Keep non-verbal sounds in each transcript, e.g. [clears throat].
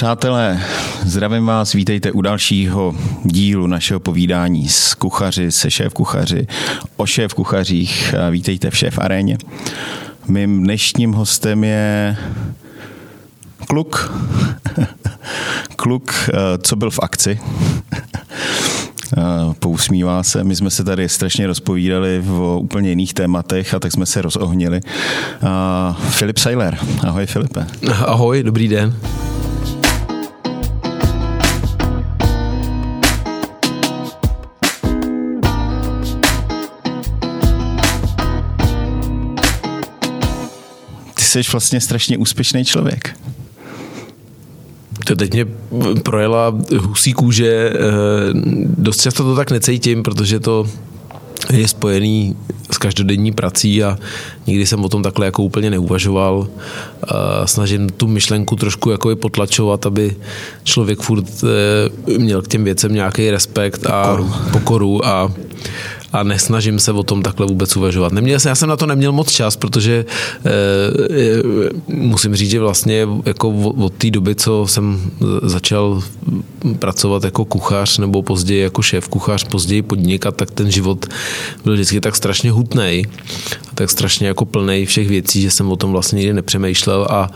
Přátelé, zdravím vás, vítejte u dalšího dílu našeho povídání s kuchaři, se šéf kuchaři, o šéf kuchařích. Vítejte v šéf aréně. Mým dnešním hostem je kluk, [laughs] kluk, eh, co byl v akci. [laughs] Eh, pousmívá se. My jsme se tady strašně rozpovídali o úplně jiných tématech a tak jsme se rozohnili. Filip Seiler. Ahoj Filipe. Ahoj, dobrý den. Jsi vlastně strašně úspěšný člověk. To teď mě projela husí kůže. Eh, dost často to tak necítím, protože to je spojený s každodenní prací a nikdy jsem o tom takhle jako úplně neuvažoval. Snažím tu myšlenku trošku jako potlačovat, aby člověk furt eh, měl k těm věcem nějaký respekt a pokoru, pokoru a a nesnažím se o tom takhle vůbec uvažovat. Neměl jsem, já jsem na to neměl moc čas, protože e, musím říct, že vlastně jako od té doby, co jsem začal pracovat jako kuchař nebo později jako šéf kuchař, později podnikat, tak ten život byl vždycky tak strašně hutný, tak strašně jako plný všech věcí, že jsem o tom vlastně nikdy nepřemýšlel a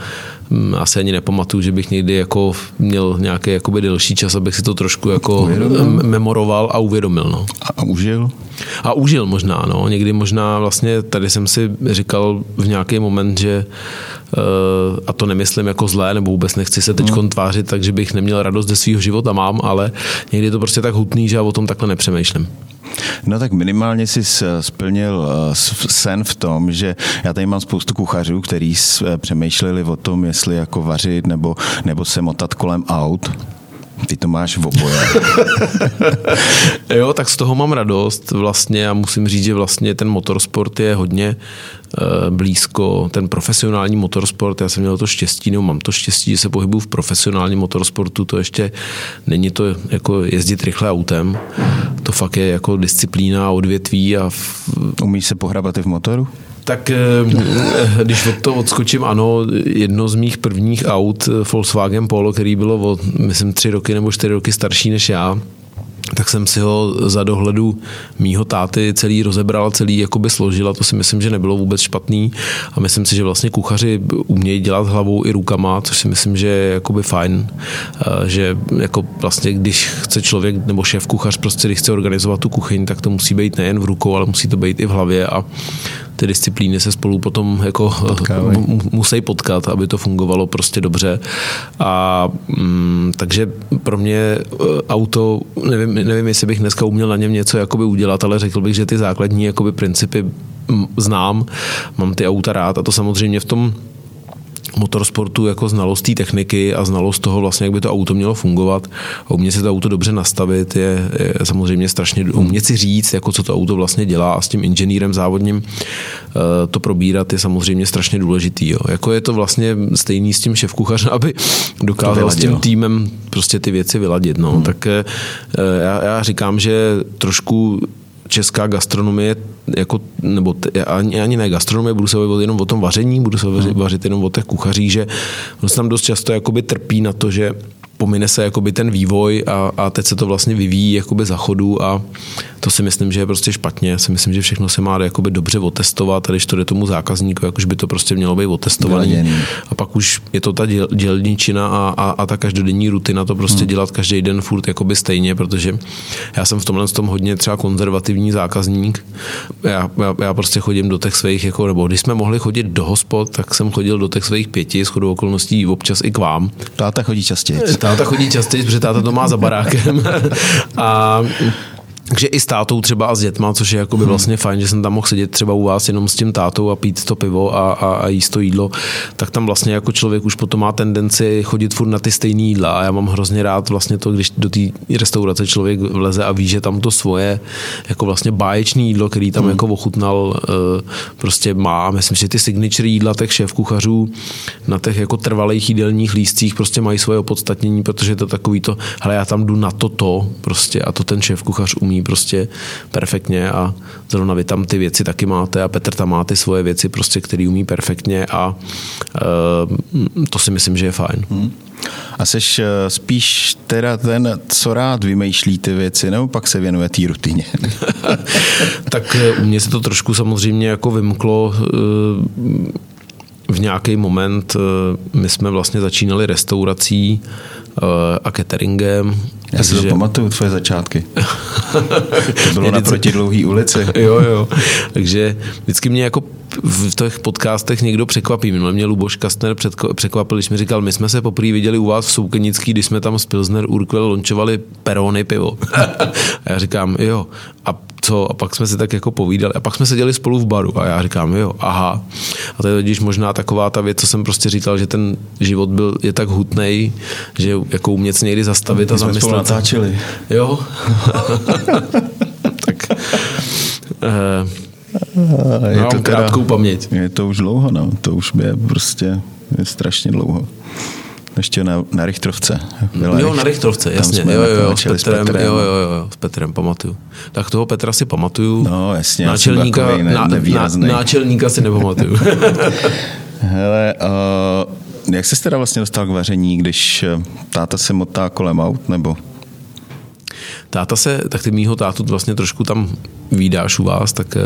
asi ani nepamatuju, že bych někdy jako měl nějaký jakoby delší čas, abych si to trošku jako uvědomil. memoroval a uvědomil. No. A užil? A užil možná, no. Někdy možná vlastně tady jsem si říkal v nějaký moment, že a to nemyslím jako zlé, nebo vůbec nechci se teď hmm. tvářit, takže bych neměl radost ze svého života, mám, ale někdy je to prostě tak hutný, že já o tom takhle nepřemýšlím. No tak minimálně si splnil eh, sen v tom, že já tady mám spoustu kuchařů, kteří eh, přemýšleli o tom, jestli jako vařit nebo, nebo se motat kolem aut. Ty to máš v oboje. [laughs] jo, tak z toho mám radost vlastně a musím říct, že vlastně ten motorsport je hodně Eh, blízko ten profesionální motorsport. Já jsem měl to štěstí, nebo mám to štěstí, že se pohybuju v profesionálním motorsportu. To ještě není to jako jezdit rychle autem. To fakt je jako disciplína a odvětví. A v... Umíš se pohrabat i v motoru? Tak eh, když od toho odskočím, ano, jedno z mých prvních aut, Volkswagen Polo, který bylo o, myslím, tři roky nebo čtyři roky starší než já, tak jsem si ho za dohledu mýho táty celý rozebral, celý jakoby složil a to si myslím, že nebylo vůbec špatný. A myslím si, že vlastně kuchaři umějí dělat hlavou i rukama, což si myslím, že je jakoby fajn, že jako vlastně když chce člověk nebo šéf kuchař prostě, když chce organizovat tu kuchyň, tak to musí být nejen v rukou, ale musí to být i v hlavě a ty disciplíny se spolu potom jako musí potkat, aby to fungovalo prostě dobře. A mm, takže pro mě e, auto, nevím, nevím, jestli bych dneska uměl na něm něco jakoby udělat, ale řekl bych, že ty základní jakoby principy znám, mám ty auta rád a to samozřejmě v tom motorsportu jako znalost té techniky a znalost toho vlastně, jak by to auto mělo fungovat a umět si to auto dobře nastavit je, je samozřejmě strašně, umět si říct, jako co to auto vlastně dělá a s tím inženýrem závodním uh, to probírat je samozřejmě strašně důležitý. Jo. Jako je to vlastně stejný s tím šéfkuchařem, [laughs] aby dokázal s tím týmem prostě ty věci vyladit. No. Hmm. Tak uh, já, já říkám, že trošku česká gastronomie, jako, nebo ani, ani ne gastronomie, budu se bavit jenom o tom vaření, budu se vařit, vařit jenom o těch kuchařích, že on se tam dost často jakoby trpí na to, že pomine se jakoby ten vývoj a, a teď se to vlastně vyvíjí jakoby za chodu a to si myslím, že je prostě špatně. Já si myslím, že všechno se má jakoby dobře otestovat a když to jde tomu zákazníku, jakož by to prostě mělo být otestovaný. A pak už je to ta děl, dělničina a, a, a, ta každodenní rutina to prostě hmm. dělat každý den furt jakoby stejně, protože já jsem v tomhle tom hodně třeba konzervativní zákazník. Já, já, já prostě chodím do těch svých, jako, nebo když jsme mohli chodit do hospod, tak jsem chodil do těch svých pěti, shodou okolností občas i k vám. Táta chodí častěji. Táta chodí častěji, protože táta to má za barákem. [laughs] a takže i s tátou třeba a s dětma, což je jakoby hmm. vlastně fajn, že jsem tam mohl sedět třeba u vás jenom s tím tátou a pít to pivo a, a, a jíst to jídlo, tak tam vlastně jako člověk už potom má tendenci chodit furt na ty stejné jídla a já mám hrozně rád vlastně to, když do té restaurace člověk vleze a ví, že tam to svoje jako vlastně báječné jídlo, který tam hmm. jako ochutnal, eh, prostě má. Myslím, že ty signature jídla těch šéf kuchařů na těch jako trvalých jídelních lístcích prostě mají svoje opodstatnění, protože to takový to, hele, já tam jdu na toto prostě a to ten šéf kuchař umí prostě perfektně a zrovna vy tam ty věci taky máte a Petr tam má ty svoje věci prostě, který umí perfektně a uh, to si myslím, že je fajn. Hmm. A seš eh, spíš teda ten, co rád vymýšlí ty věci, nebo pak se věnuje té rutině? [laughs] [laughs] tak eh, u mě se to trošku samozřejmě jako vymklo v nějaký moment. My jsme vlastně začínali restaurací a cateringem. Já si to pamatuju, tvoje začátky. [laughs] to bylo naproti dlouhý ulici. [laughs] jo, jo. Takže vždycky mě jako v těch podcastech někdo překvapí. Minule mě Luboš Kastner překvapil, když mi říkal, my jsme se poprvé viděli u vás v Soukenický, když jsme tam z Pilsner Urquell lončovali perony pivo. [laughs] a já říkám, jo. A co? A pak jsme si tak jako povídali. A pak jsme seděli spolu v baru a já říkám, jo, aha. A to je totiž možná taková ta věc, co jsem prostě říkal, že ten život byl, je tak hutnej, že jako umět někdy zastavit a zamyslet. Jsme natáčeli. Jo. [laughs] tak. Uh, je Mám to teda, krátkou paměť. Je to už dlouho, no. To už je prostě je strašně dlouho. Ještě na, na Richtrovce. Byla jo, na Richtrovce, jasně. Jo, jo, jo, s Petrem, s Petrem. Jo, jo, jo, s Petrem pamatuju. Tak toho Petra si pamatuju. No, jasně. Náčelníka, ne, na, na, náčelníka si nepamatuju. [laughs] Hele, uh, jak jsi teda vlastně dostal k vaření, když eh, táta se motá kolem aut, nebo táta se, tak ty mýho tátu vlastně trošku tam výdáš u vás, tak eh,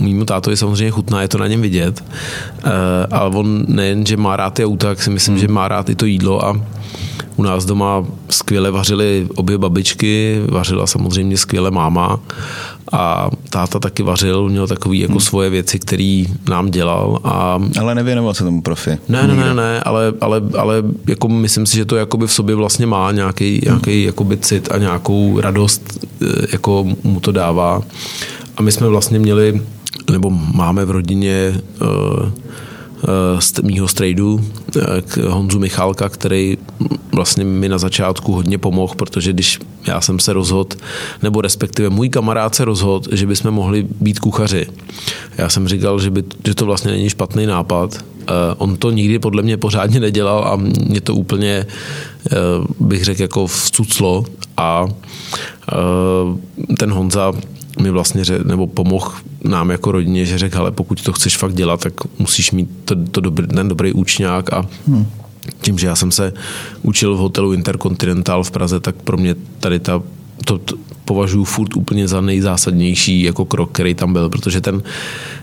mýmu je samozřejmě chutná, je to na něm vidět, eh, ale on nejen, že má rád ty auta, tak si myslím, hmm. že má rád i to jídlo a u nás doma skvěle vařily obě babičky, vařila samozřejmě skvěle máma a táta taky vařil, měl takový jako hmm. svoje věci, který nám dělal. A... Ale nevěnoval se tomu profi. Ne, ne, ne, ne, ale, ale, ale jako myslím si, že to jakoby v sobě vlastně má nějaký, hmm. nějaký jakoby cit a nějakou radost, eh, jako mu to dává. A my jsme vlastně měli, nebo máme v rodině uh, mýho strejdu k Honzu Michalka, který vlastně mi na začátku hodně pomohl, protože když já jsem se rozhodl, nebo respektive můj kamarád se rozhodl, že bychom mohli být kuchaři. Já jsem říkal, že, by, že to vlastně není špatný nápad. On to nikdy podle mě pořádně nedělal a mě to úplně, bych řekl, jako vcuclo a ten Honza mi vlastně řek, nebo pomohl nám jako rodině, že řekl, ale pokud to chceš fakt dělat, tak musíš mít to, to dobrý, ten dobrý účňák a hmm. tím, že já jsem se učil v hotelu Intercontinental v Praze, tak pro mě tady ta to, to považuji furt úplně za nejzásadnější jako krok, který tam byl, protože ten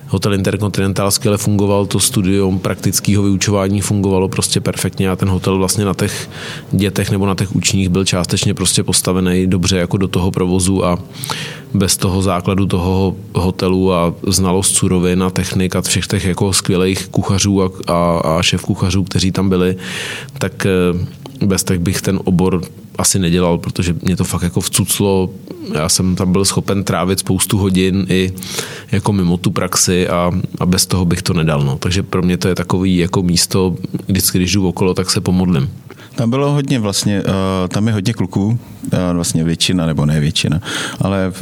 Hotel Intercontinental skvěle fungoval, to studium praktického vyučování fungovalo prostě perfektně a ten hotel vlastně na těch dětech nebo na těch učních byl částečně prostě postavený dobře jako do toho provozu a bez toho základu toho hotelu a znalost surovin a technik a všech těch jako skvělých kuchařů a, a, a šéf kuchařů, kteří tam byli, tak eh, bez těch bych ten obor asi nedělal, protože mě to fakt jako vcuclo. Já jsem tam byl schopen trávit spoustu hodin i jako mimo tu praxi a, a bez toho bych to nedal. No. Takže pro mě to je takový jako místo, vždycky, když jdu okolo, tak se pomodlím. Tam bylo hodně vlastně, uh, tam je hodně kluků, uh, vlastně většina, nebo ne většina, ale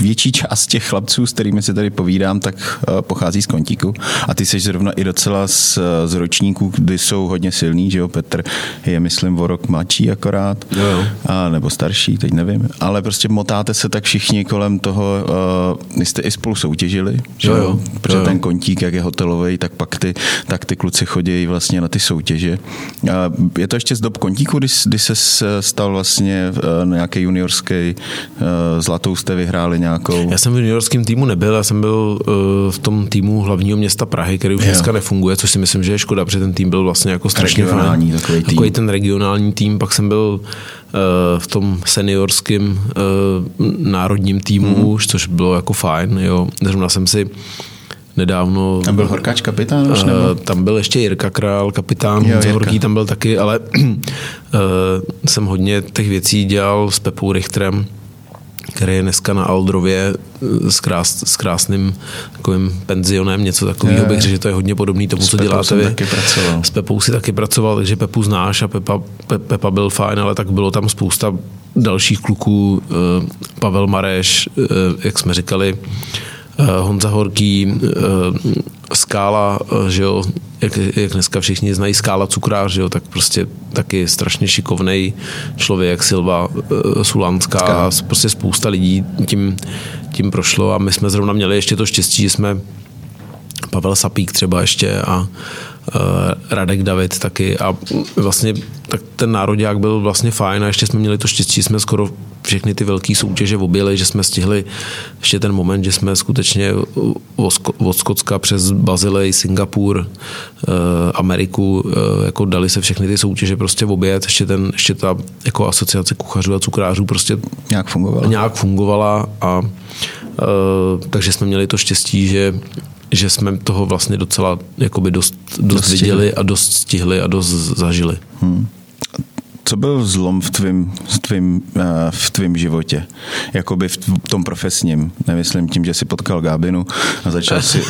větší část těch chlapců, s kterými si tady povídám, tak uh, pochází z kontíku. A ty jsi zrovna i docela z, z ročníků, kdy jsou hodně silný, že jo, Petr je, myslím, o rok mladší akorát, jo, jo. A, nebo starší, teď nevím. Ale prostě motáte se tak všichni kolem toho, uh, jste i spolu soutěžili, že jo, jo. Protože jo, jo. ten kontík, jak je hotelový, tak pak ty, tak ty kluci chodí vlastně na ty soutěže. Uh, je to ještě z dob kontíku, kdy, kdy se stal vlastně uh, nějaký juniorský uh, zlatou jste vyhráli nějakou? Já jsem v juniorském týmu nebyl, já jsem byl v tom týmu hlavního města Prahy, který už jo. dneska nefunguje, což si myslím, že je škoda, protože ten tým byl vlastně jako strašně regionální fajn. Takový, tým. takový ten regionální tým, pak jsem byl v tom seniorském národním týmu hmm. už, což bylo jako fajn. Jo. Zrovna jsem si nedávno... Tam byl Horkáč kapitán už, nebo? Tam byl ještě Jirka Král, kapitán, jo, Horký tam byl taky, ale uh, [clears throat] jsem hodně těch věcí dělal s Pepou Richterem, který je dneska na Aldrově eh, s, krás, s krásným takovým penzionem, něco takového bych řekl, že to je hodně podobný tomu, s co Pepou děláte vy. Taky pracoval. S Pepou si taky pracoval, takže Pepu znáš a Pepa, Pe, Pepa byl fajn, ale tak bylo tam spousta dalších kluků, Pavel Mareš, jak jsme říkali, Eh, Honza Horký, eh, Skála, eh, že jo, jak, jak dneska všichni znají Skála cukrář, že jo, tak prostě taky strašně šikovný člověk, Silva Sulanská, prostě spousta lidí tím, tím prošlo a my jsme zrovna měli ještě to štěstí, že jsme Pavel Sapík třeba ještě a Radek David taky a vlastně tak ten národák byl vlastně fajn a ještě jsme měli to štěstí, jsme skoro všechny ty velké soutěže objeli, že jsme stihli ještě ten moment, že jsme skutečně od Skotska přes Bazilej, Singapur, eh, Ameriku, eh, jako dali se všechny ty soutěže prostě v oběd, ještě, ten, ještě ta jako asociace kuchařů a cukrářů prostě nějak fungovala, nějak fungovala a eh, takže jsme měli to štěstí, že že jsme toho vlastně docela jakoby dost, dost, dost viděli a dost stihli a dost zažili. Hmm. Co byl zlom v tvým, v tvým, eh, v tvým životě? Jakoby v tom profesním. Nemyslím tím, že si potkal Gábinu a začal si,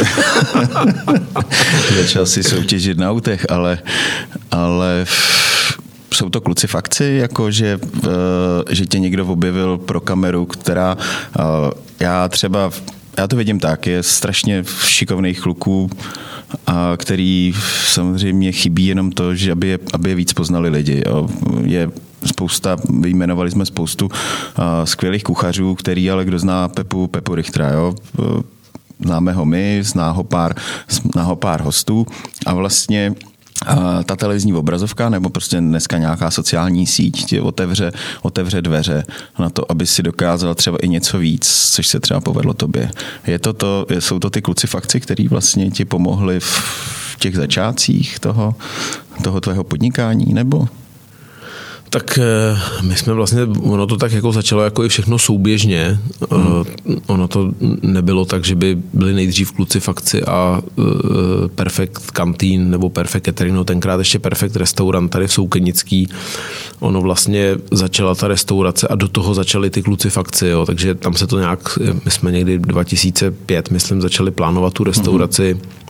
[laughs] začal si soutěžit na autech, ale, ale jsou to kluci fakci, jako že, eh, že tě někdo objevil pro kameru, která eh, já třeba já to vidím tak, je strašně šikovných kluků, a který samozřejmě chybí jenom to, že aby je, aby je víc poznali lidi. Jo. Je spousta, vyjmenovali jsme spoustu skvělých kuchařů, který ale kdo zná Pepu, Pepu Richtera, jo. Známe ho my, zná ho pár, zná ho pár hostů a vlastně ta televizní obrazovka nebo prostě dneska nějaká sociální síť ti otevře, otevře dveře na to, aby si dokázal třeba i něco víc, což se třeba povedlo tobě. Je to to, jsou to ty kluci fakci, který vlastně ti pomohli v těch začátcích toho, toho tvého podnikání, nebo? Tak eh, my jsme vlastně, ono to tak jako začalo jako i všechno souběžně. Hmm. Ono to nebylo tak, že by byli nejdřív kluci fakci a uh, Perfect Canteen nebo Perfect Catering, no tenkrát ještě Perfect Restaurant tady v Soukenický. Ono vlastně začala ta restaurace a do toho začaly ty kluci fakci, jo. takže tam se to nějak, my jsme někdy 2005, myslím, začali plánovat tu restauraci. Hmm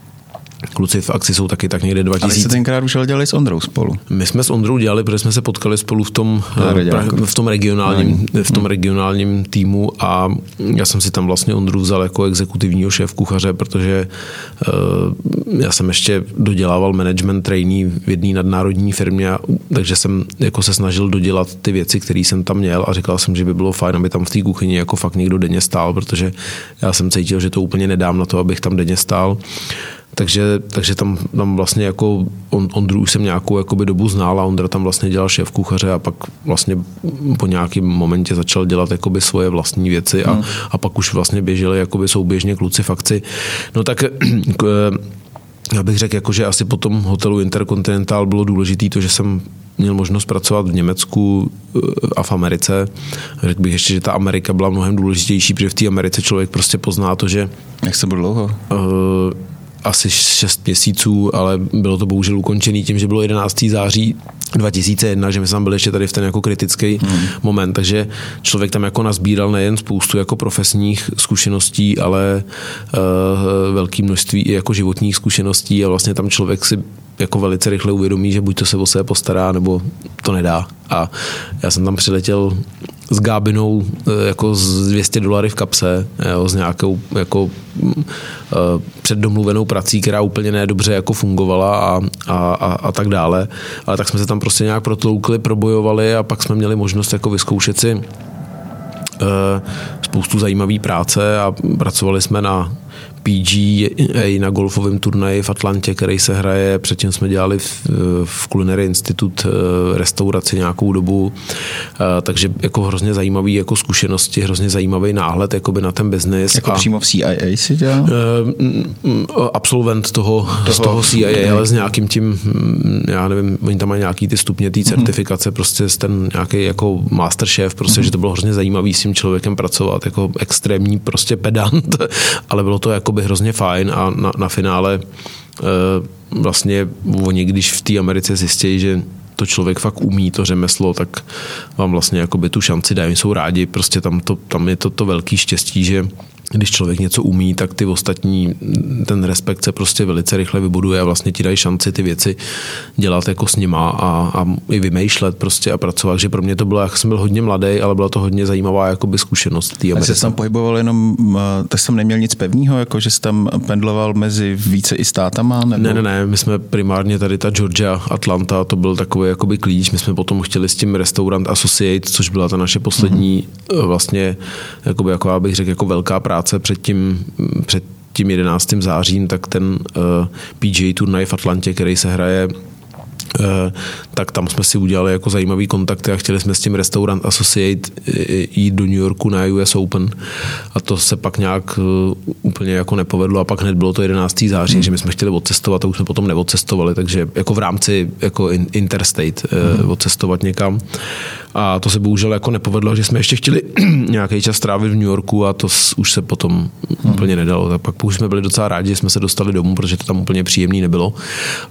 Kluci v akci jsou taky tak někde 2000. Ale jste tenkrát už dělali s Ondrou spolu. My jsme s Ondrou dělali, protože jsme se potkali spolu v tom, eh, v tom, regionálním, v tom regionálním týmu a já jsem si tam vlastně Ondru vzal jako exekutivního šéf kuchaře, protože uh, já jsem ještě dodělával management trainee v jedné nadnárodní firmě, takže jsem jako se snažil dodělat ty věci, které jsem tam měl a říkal jsem, že by bylo fajn, aby tam v té kuchyni jako fakt někdo denně stál, protože já jsem cítil, že to úplně nedám na to, abych tam denně stál. Takže, takže tam, tam vlastně jako on, Ondru už jsem nějakou jakoby dobu znal a Ondra tam vlastně dělal šéf kuchaře a pak vlastně po nějakém momentě začal dělat jakoby svoje vlastní věci a, hmm. a pak už vlastně běželi jakoby souběžně kluci v akci. No tak [clears throat] já bych řekl, jako, že asi po tom hotelu Intercontinental bylo důležité to, že jsem měl možnost pracovat v Německu eh, a v Americe. Řekl bych ještě, že ta Amerika byla mnohem důležitější, protože v té Americe člověk prostě pozná to, že... Jak se bylo dlouho? Uh, asi 6 měsíců, ale bylo to bohužel ukončený tím, že bylo 11. září 2001, že my jsme byli ještě tady v ten jako kritický hmm. moment, takže člověk tam jako nazbíral nejen spoustu jako profesních zkušeností, ale uh, velké množství i jako životních zkušeností a vlastně tam člověk si jako velice rychle uvědomí, že buď to se o sebe postará, nebo to nedá. A já jsem tam přiletěl s Gábinou eh, jako z 200 dolary v kapse, jo, s nějakou jako uh, předdomluvenou prací, která úplně nedobře jako fungovala a, a, a, a, tak dále. Ale tak jsme se tam prostě nějak protloukli, probojovali a pak jsme měli možnost jako vyzkoušet si spoustu zajímavé práce a pracovali jsme na PGA na golfovém turnaji v Atlantě, který se hraje. Předtím jsme dělali v, v Culinary Institute eh, restauraci nějakou dobu, eh, takže jako hrozně zajímavý jako zkušenosti, hrozně zajímavý náhled jakoby na ten biznis. Jako a, přímo v CIA si dělal? Eh, absolvent toho, toho, z toho CIA, okay. ale s nějakým tím, hm, já nevím, oni tam mají nějaký ty stupně té mhm. certifikace, mm-hmm. prostě ten nějaký jako masterchef, prostě, mm-hmm. že to bylo hrozně zajímavý s tím člověkem pracovat, jako extrémní prostě pedant, [laughs] ale bylo to jako by hrozně fajn a na, na finále eh, vlastně oni, když v té Americe zjistí, že to člověk fakt umí, to řemeslo, tak vám vlastně jakoby tu šanci dají, jsou rádi, prostě tam, to, tam je to, to velký štěstí, že když člověk něco umí, tak ty ostatní, ten respekt se prostě velice rychle vybuduje a vlastně ti dají šanci ty věci dělat jako s nima a, a i vymýšlet prostě a pracovat. že pro mě to bylo, jak jsem byl hodně mladý, ale byla to hodně zajímavá jakoby zkušenost v té Americe. jsi tam pohyboval jenom, tak jsem neměl nic pevného, jako že jsi tam pendloval mezi více i státama? Nebo? Ne, ne, ne, my jsme primárně tady ta Georgia, Atlanta, to byl takový jakoby klíč. My jsme potom chtěli s tím Restaurant Associate, což byla ta naše poslední mm-hmm. vlastně, jakoby, jako bych řekl, jako velká práce práce před tím, před tím 11. zářím, tak ten uh, PGA turnaj v Atlantě, který se hraje Eh, tak tam jsme si udělali jako zajímavý kontakty a chtěli jsme s tím Restaurant Associate eh, jít do New Yorku na US Open a to se pak nějak eh, úplně jako nepovedlo a pak hned bylo to 11. září, hmm. že my jsme chtěli odcestovat a už jsme potom neodcestovali, takže jako v rámci jako interstate hmm. odcestovat někam a to se bohužel jako nepovedlo, že jsme ještě chtěli [clears throat] nějaký čas trávit v New Yorku a to už se potom hmm. úplně nedalo. Tak pak už jsme byli docela rádi, že jsme se dostali domů, protože to tam úplně příjemný nebylo.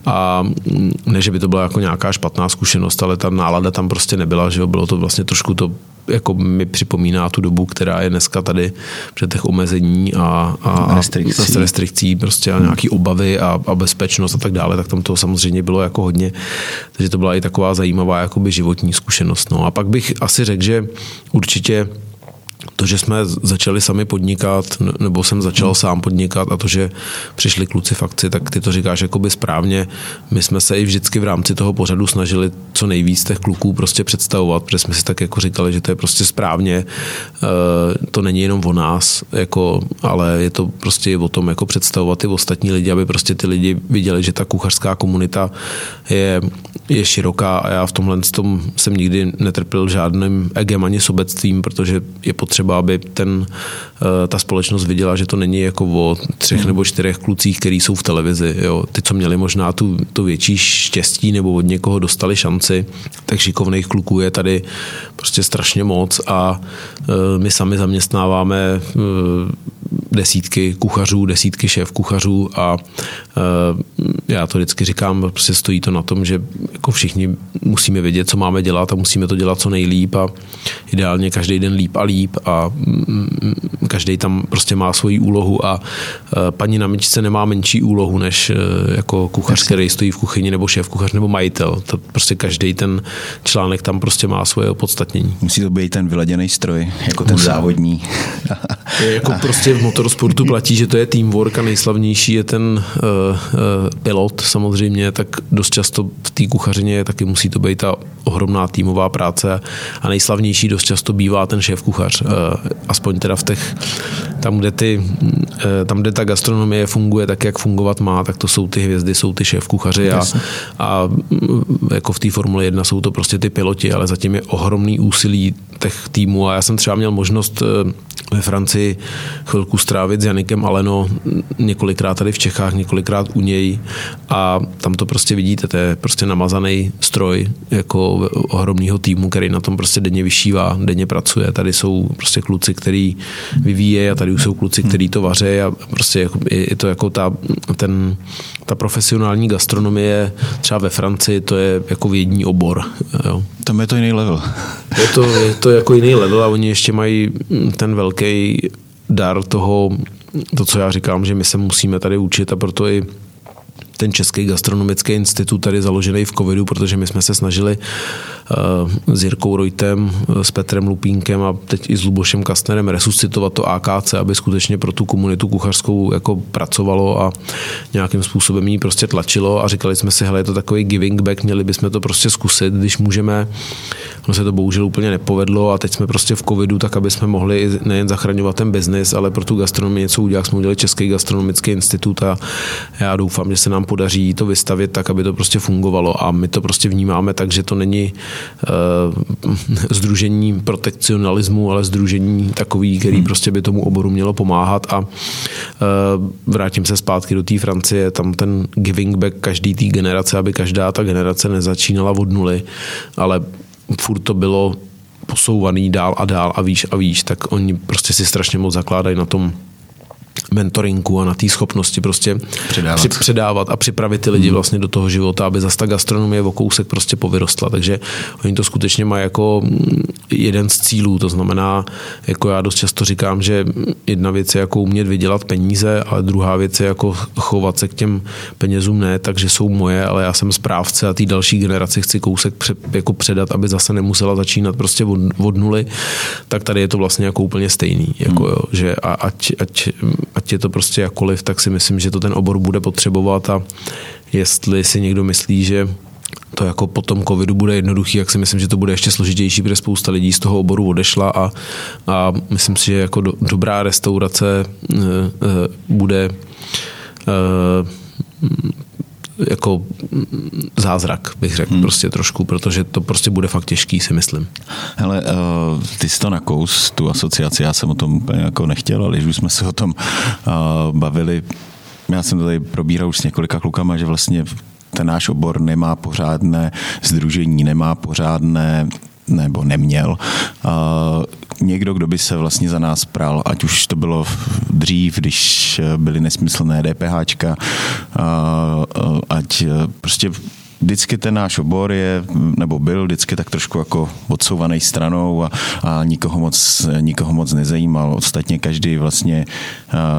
A mm, ne, že by to byla jako nějaká špatná zkušenost, ale ta nálada tam prostě nebyla, že jo? bylo to vlastně trošku to jako mi připomíná tu dobu, která je dneska tady před těch omezení a, a restrikcí. restrikcí prostě a nějaký obavy a, a, bezpečnost a tak dále, tak tam to samozřejmě bylo jako hodně, takže to byla i taková zajímavá jakoby životní zkušenost. No a pak bych asi řekl, že určitě to, že jsme začali sami podnikat, nebo jsem začal hmm. sám podnikat a to, že přišli kluci fakci, tak ty to říkáš jakoby správně. My jsme se i vždycky v rámci toho pořadu snažili co nejvíc těch kluků prostě představovat, protože jsme si tak jako říkali, že to je prostě správně. Eh, to není jenom o nás, jako, ale je to prostě o tom jako představovat i ostatní lidi, aby prostě ty lidi viděli, že ta kuchařská komunita je, je široká a já v tomhle tom jsem nikdy netrpěl žádným egem ani sobectvím, protože je potřeba, aby ten, eh, ta společnost viděla, že to není jako o třech nebo čtyřech klucích, který jsou v televizi. Jo. Ty, co měli možná tu, tu větší štěstí nebo od někoho dostali šanci, tak šikovných kluků je tady prostě strašně moc a eh, my sami zaměstnáváme eh, desítky kuchařů, desítky šéf kuchařů a já to vždycky říkám, prostě stojí to na tom, že jako všichni musíme vědět, co máme dělat a musíme to dělat co nejlíp a ideálně každý den líp a líp a mm, každý tam prostě má svoji úlohu a e, paní na myčce nemá menší úlohu než e, jako kuchař, který stojí v kuchyni nebo šéf kuchař nebo majitel. To prostě každý ten článek tam prostě má svoje opodstatnění. Musí to být ten vyladěný stroj, jako ten Musí. závodní. jako [laughs] prostě v motorsportu platí, že to je teamwork a nejslavnější je ten uh, uh, pilot samozřejmě, tak dost často v té kuchařině taky musí to být ta ohromná týmová práce a nejslavnější dost často bývá ten šéf kuchař. Uh, aspoň teda v těch, tam kde, ty, uh, tam, kde ta gastronomie funguje tak, jak fungovat má, tak to jsou ty hvězdy, jsou ty šéf kuchaři a, a jako v té Formule 1 jsou to prostě ty piloti, ale zatím je ohromný úsilí těch týmů. A já jsem třeba měl možnost ve Francii chvilku strávit s Janikem Aleno několikrát tady v Čechách, několikrát u něj. A tam to prostě vidíte, to je prostě namazaný stroj jako ohromného týmu, který na tom prostě denně vyšívá, denně pracuje. Tady jsou prostě kluci, který vyvíje a tady už jsou kluci, který to vaří a prostě jako, je to jako ta, ten, ta profesionální gastronomie třeba ve Francii, to je jako vědní obor. Jo. Tam je to jiný level. [laughs] Je to, je to jako jiný level a oni ještě mají ten velký dar toho, to, co já říkám, že my se musíme tady učit a proto i ten Český gastronomický institut tady založený v covidu, protože my jsme se snažili s Jirkou Rojtem, eh, s Petrem Lupínkem a teď i s Lubošem Kastnerem resuscitovat to AKC, aby skutečně pro tu komunitu kuchařskou jako pracovalo a nějakým způsobem jí prostě tlačilo a říkali jsme si, hele, je to takový giving back, měli bychom to prostě zkusit, když můžeme. No se to bohužel úplně nepovedlo a teď jsme prostě v covidu, tak aby jsme mohli nejen zachraňovat ten biznis, ale pro tu gastronomii něco udělat. Jsme udělali Český gastronomický institut a já doufám, že se nám podaří to vystavit tak, aby to prostě fungovalo a my to prostě vnímáme tak, že to není združení protekcionalismu, ale združení takový, který hmm. prostě by tomu oboru mělo pomáhat a uh, vrátím se zpátky do té Francie, tam ten giving back každý té generace, aby každá ta generace nezačínala od nuly, ale furt to bylo posouvaný dál a dál a výš a výš, tak oni prostě si strašně moc zakládají na tom mentoringu a na té schopnosti prostě předávat. Při, předávat a připravit ty lidi hmm. vlastně do toho života, aby zase ta gastronomie o kousek prostě povyrostla. Takže oni to skutečně mají jako jeden z cílů, to znamená, jako já dost často říkám, že jedna věc je jako umět vydělat peníze, ale druhá věc je jako chovat se k těm penězům ne, takže jsou moje, ale já jsem správce a té další generaci chci kousek pře, jako předat, aby zase nemusela začínat prostě od, od nuly, tak tady je to vlastně jako úplně stejný. Jako, hmm. jo, že a, ať, ať ať je to prostě jakoliv, tak si myslím, že to ten obor bude potřebovat a jestli si někdo myslí, že to jako po tom covidu bude jednoduchý, jak si myslím, že to bude ještě složitější, protože spousta lidí z toho oboru odešla a, a myslím si, že jako do, dobrá restaurace uh, uh, bude uh, jako zázrak, bych řekl, hmm. prostě trošku, protože to prostě bude fakt těžký, si myslím. Hele, uh, ty jsi to nakous, tu asociaci, já jsem o tom úplně jako nechtěl, ale když už jsme se o tom uh, bavili, já jsem to tady probíral už s několika klukama, že vlastně ten náš obor nemá pořádné združení, nemá pořádné nebo neměl. Někdo, kdo by se vlastně za nás pral, ať už to bylo dřív, když byly nesmyslné DPHčka, ať prostě vždycky ten náš obor je, nebo byl vždycky tak trošku jako odsouvaný stranou a, a nikoho, moc, nikoho moc nezajímal. Ostatně každý vlastně,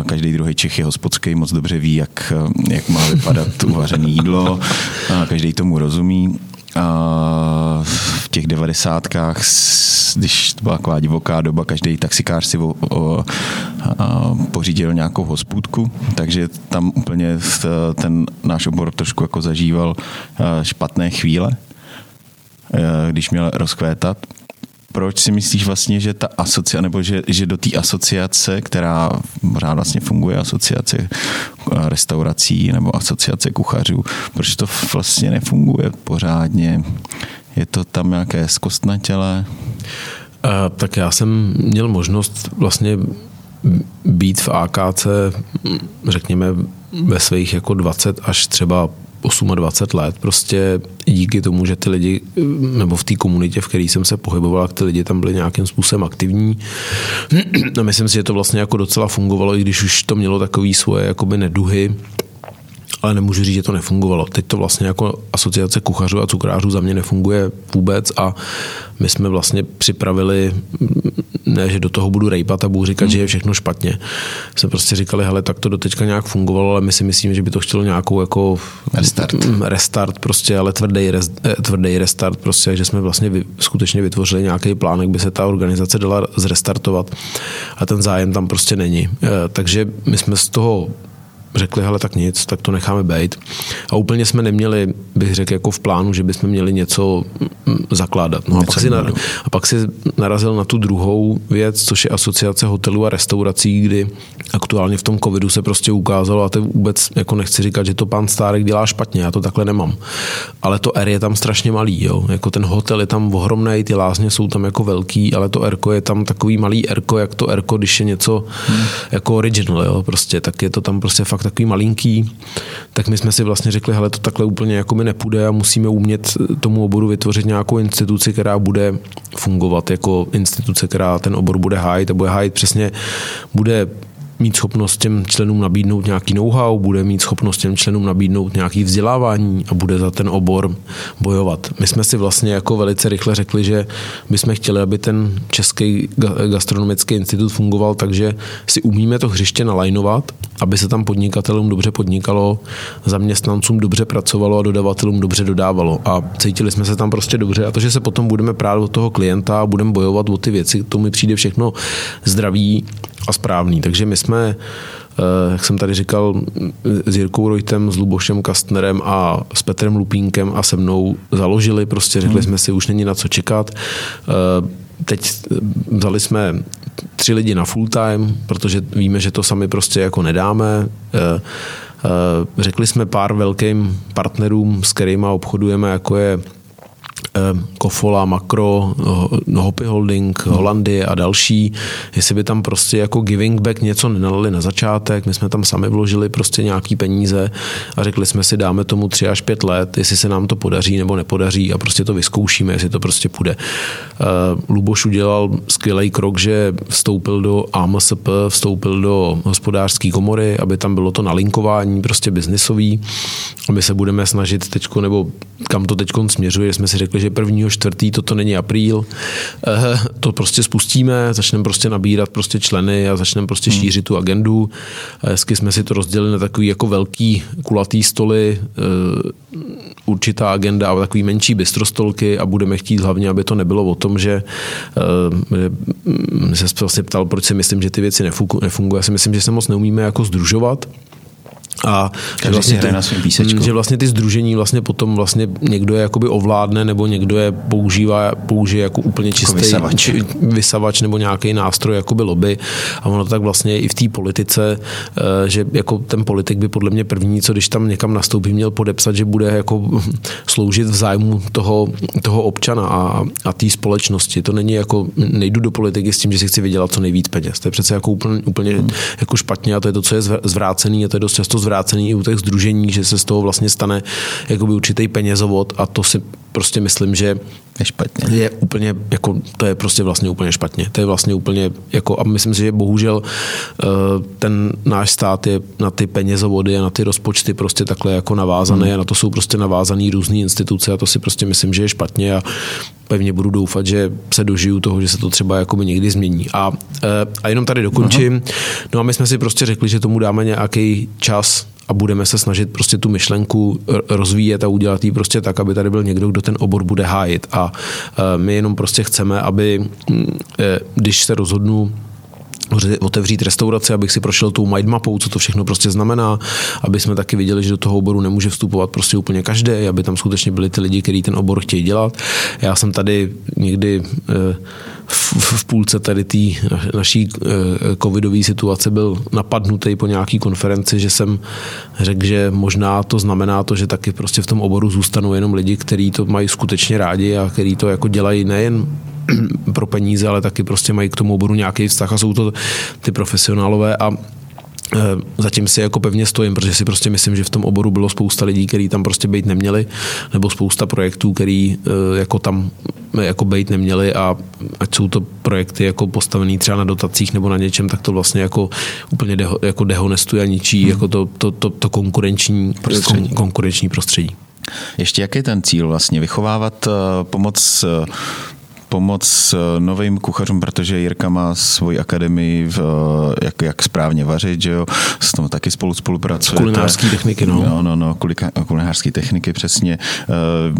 každý druhý Čech je hospodský, moc dobře ví, jak, jak má vypadat uvařené jídlo, a každý tomu rozumí v těch devadesátkách, když to byla taková divoká doba, každý taxikář si o, o, o, pořídil nějakou hospůdku, takže tam úplně ten náš obor trošku jako zažíval špatné chvíle, když měl rozkvétat proč si myslíš vlastně, že ta asociace, nebo že, že do té asociace, která pořád vlastně funguje, asociace eh, restaurací nebo asociace kuchařů, proč to vlastně nefunguje pořádně? Je to tam nějaké zkostnatělé? Uh, tak já jsem měl možnost vlastně být v AKC, řekněme, ve svých jako 20 až třeba 28 let, prostě díky tomu, že ty lidi, nebo v té komunitě, v které jsem se pohyboval, ty lidi tam byli nějakým způsobem aktivní. [clears throat] A myslím si, že to vlastně jako docela fungovalo, i když už to mělo takový svoje jakoby neduhy, ale nemůžu říct, že to nefungovalo. Teď to vlastně jako asociace kuchařů a cukrářů za mě nefunguje vůbec a my jsme vlastně připravili, ne, že do toho budu rejpat a budu říkat, hmm. že je všechno špatně. Jsme prostě říkali, hele, tak to doteďka nějak fungovalo, ale my si myslíme, že by to chtělo nějakou jako restart, restart prostě, ale tvrdý, rest, eh, tvrdý restart prostě, že jsme vlastně vy, skutečně vytvořili nějaký plán, jak by se ta organizace dala zrestartovat a ten zájem tam prostě není. Eh, takže my jsme z toho řekli, hele, tak nic, tak to necháme být. A úplně jsme neměli, bych řekl, jako v plánu, že bychom měli něco zakládat. No a, pak si na, a pak si narazil na tu druhou věc, což je asociace hotelů a restaurací, kdy aktuálně v tom covidu se prostě ukázalo, a to vůbec jako nechci říkat, že to pan Stárek dělá špatně, já to takhle nemám. Ale to R je tam strašně malý, jo. Jako ten hotel je tam ohromný, ty lázně jsou tam jako velký, ale to R je tam takový malý R, jak to R, když je něco hmm. jako original, jo. Prostě, tak je to tam prostě fakt takový malinký, tak my jsme si vlastně řekli, hele, to takhle úplně jako mi nepůjde a musíme umět tomu oboru vytvořit nějakou instituci, která bude fungovat jako instituce, která ten obor bude hájit a bude hájit přesně, bude mít schopnost těm členům nabídnout nějaký know-how, bude mít schopnost těm členům nabídnout nějaký vzdělávání a bude za ten obor bojovat. My jsme si vlastně jako velice rychle řekli, že bychom chtěli, aby ten Český gastronomický institut fungoval tak, že si umíme to hřiště nalajnovat, aby se tam podnikatelům dobře podnikalo, zaměstnancům dobře pracovalo a dodavatelům dobře dodávalo. A cítili jsme se tam prostě dobře a to, že se potom budeme prát od toho klienta a budeme bojovat o ty věci, to mi přijde všechno zdraví a správný. Takže my jsme eh, jak jsem tady říkal, s Jirkou Rojtem, s Lubošem Kastnerem a s Petrem Lupínkem a se mnou založili, prostě řekli hmm. jsme si, už není na co čekat. Eh, teď vzali jsme tři lidi na full time, protože víme, že to sami prostě jako nedáme. Eh, řekli jsme pár velkým partnerům, s kterými obchodujeme, jako je Eh, Kofola, Makro, Hoppy Holding, hmm. Holandie a další, jestli by tam prostě jako giving back něco nenalili na začátek, my jsme tam sami vložili prostě nějaký peníze a řekli jsme si, dáme tomu tři až pět let, jestli se nám to podaří nebo nepodaří a prostě to vyzkoušíme, jestli to prostě půjde. Eh, Luboš udělal skvělý krok, že vstoupil do AMSP, vstoupil do hospodářské komory, aby tam bylo to nalinkování prostě biznisový. My se budeme snažit teďko, nebo kam to teď směřuje, jsme si řekli, že prvního čtvrtý, toto není apríl, eh, to prostě spustíme, začneme prostě nabírat prostě členy a začneme prostě hmm. šířit tu agendu. Hezky jsme si to rozdělili na takový jako velký kulatý stoly, eh, určitá agenda a takový menší bystrostolky a budeme chtít hlavně, aby to nebylo o tom, že uh, se vlastně ptal, proč si myslím, že ty věci nefungují. Já si myslím, že se moc neumíme jako združovat, A že vlastně, ty, na svým písečku. že vlastně ty združení vlastně potom vlastně někdo je jakoby ovládne nebo někdo je používá, použije jako úplně čistý jako vysavač. Či, vysavač nebo nějaký nástroj jakoby lobby a ono tak vlastně i v té politice, eh, že jako ten politik by podle mě první, co když tam někam nastoupí, měl podepsat, že bude jako [laughs] sloužit v zájmu toho, toho občana a, a té společnosti. To není jako, nejdu do politiky s tím, že si chci vydělat co nejvíc peněz. To je přece jako úplně, úplně hmm. jako špatně a to je to, co je zvrácený a to je dost často zvrácený i u těch združení, že se z toho vlastně stane jakoby určitý penězovod a to si prostě myslím, že je špatně. Je úplně, jako, to je prostě vlastně úplně špatně. To je vlastně úplně, jako, a myslím si, že bohužel eh, ten náš stát je na ty penězovody a na ty rozpočty prostě takhle jako navázané hmm. a na to jsou prostě navázané různé instituce a to si prostě myslím, že je špatně a pevně budu doufat, že se dožiju toho, že se to třeba jakoby někdy změní. A, eh, a jenom tady dokončím. Aha. No a my jsme si prostě řekli, že tomu dáme nějaký čas, a budeme se snažit prostě tu myšlenku rozvíjet a udělat ji prostě tak, aby tady byl někdo, kdo ten obor bude hájit. A e, my jenom prostě chceme, aby mm, když se rozhodnu otevřít restauraci, abych si prošel tou mindmapou, co to všechno prostě znamená, aby jsme taky viděli, že do toho oboru nemůže vstupovat prostě úplně každý, aby tam skutečně byli ty lidi, kteří ten obor chtějí dělat. Já jsem tady někdy e, v, v půlce tady té naší eh, covidové situace byl napadnutý po nějaký konferenci, že jsem řekl, že možná to znamená to, že taky prostě v tom oboru zůstanou jenom lidi, kteří to mají skutečně rádi a kteří to jako dělají nejen [clears throat] pro peníze, ale taky prostě mají k tomu oboru nějaký vztah a jsou to ty profesionálové a Eh, zatím si jako pevně stojím, protože si prostě myslím, že v tom oboru bylo spousta lidí, kteří tam prostě být neměli, nebo spousta projektů, který eh, jako tam eh, jako být neměli a ať jsou to projekty jako postavený třeba na dotacích nebo na něčem, tak to vlastně jako úplně deho, jako dehonestuje a ničí hmm. jako to, to, to, to konkurenční, prostředí. Kon, konkurenční prostředí. Ještě jaký je ten cíl vlastně? Vychovávat pomoc pomoc eh, novým kuchařům, protože Jirka má svoji akademii, v, eh, jak, jak správně vařit, že jo, s tom taky spolu spolupracuje. Kulinářské techniky, no. No, no, no, kulinářské techniky, přesně. Eh,